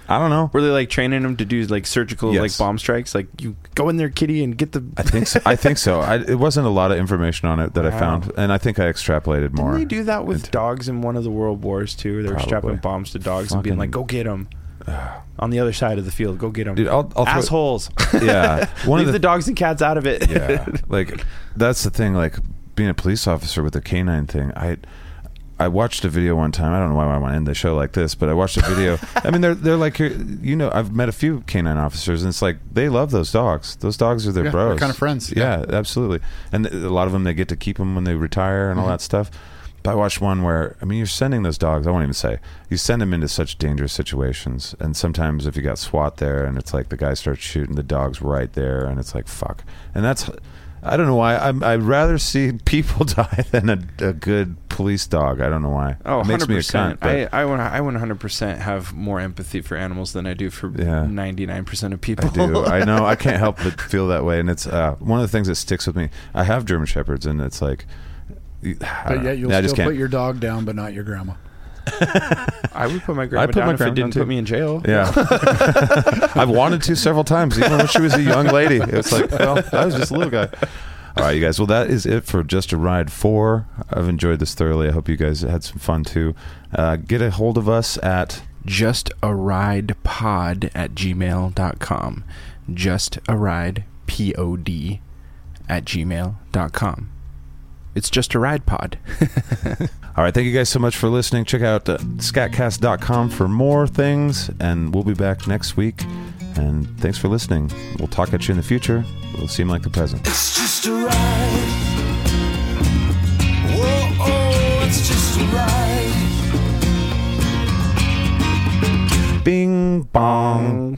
I don't know. Were they like training them to do like surgical Yes. like bomb strikes? Like you go in there, kitty, and get the. I think so. I think so. I, it wasn't a lot of information on it that I found, and I think I extrapolated more. Didn't they do that with dogs in one of the world wars too? They were Probably. strapping bombs to dogs and being like, "Go get them." <sighs> On the other side of the field, go get them. Dude, I'll, I'll Assholes. <laughs> Yeah, <laughs> one Leave of the, the, dogs and cats out of it. yeah, like that's the thing. Like being a police officer with a canine thing, I. I watched a video one time. I don't know why I want to end the show like this, but I watched a video. <laughs> I mean, they're they're like you know. I've met a few canine officers, and it's like they love those dogs. Those dogs are their Yeah, bros. they're kind of friends. Yeah, absolutely. And a lot of them they get to keep them when they retire and all Mhm. that stuff. But I watched one where I mean, you're sending those dogs. I won't even say you send them into such dangerous situations, and sometimes if you got SWAT there, and it's like the guy starts shooting, the dog's right there, and it's like fuck. And that's I don't know why. I'm, I'd rather see <laughs> people <laughs> die than a, a good police dog. I don't know why. Oh, it makes me a 100%. cunt. But I, I, want, I 100% have more empathy for animals than I do for Yeah. 99% of people. I do. I know. I <laughs> can't help but feel that way, and it's uh, one of the things that sticks with me. I have German shepherds, and it's like. I <sighs> But yet you'll I just still can't. put your dog down, but not your grandma. <laughs> I would put my grandma I'd put down my if it didn't down, put too. me in jail. Yeah, <laughs> I've wanted to several times, even when she was a young lady. It was like, well, I was just a little guy. All right, you guys. Well, that is it for Just a Ride 4. I've enjoyed this thoroughly. I hope you guys had some fun too. Uh, get a hold of us at Just a ride pod at gmail.com. Just a ride P-O-D at gmail.com. It's just a ride pod. <laughs> All right, thank you guys so much for listening. Check out uh, skatcast.com for more things, and we'll be back next week. And thanks for listening. We'll talk at you in the future. It'll seem like the present. It's just a ride. Whoa, oh, it's just a ride. Bing bong.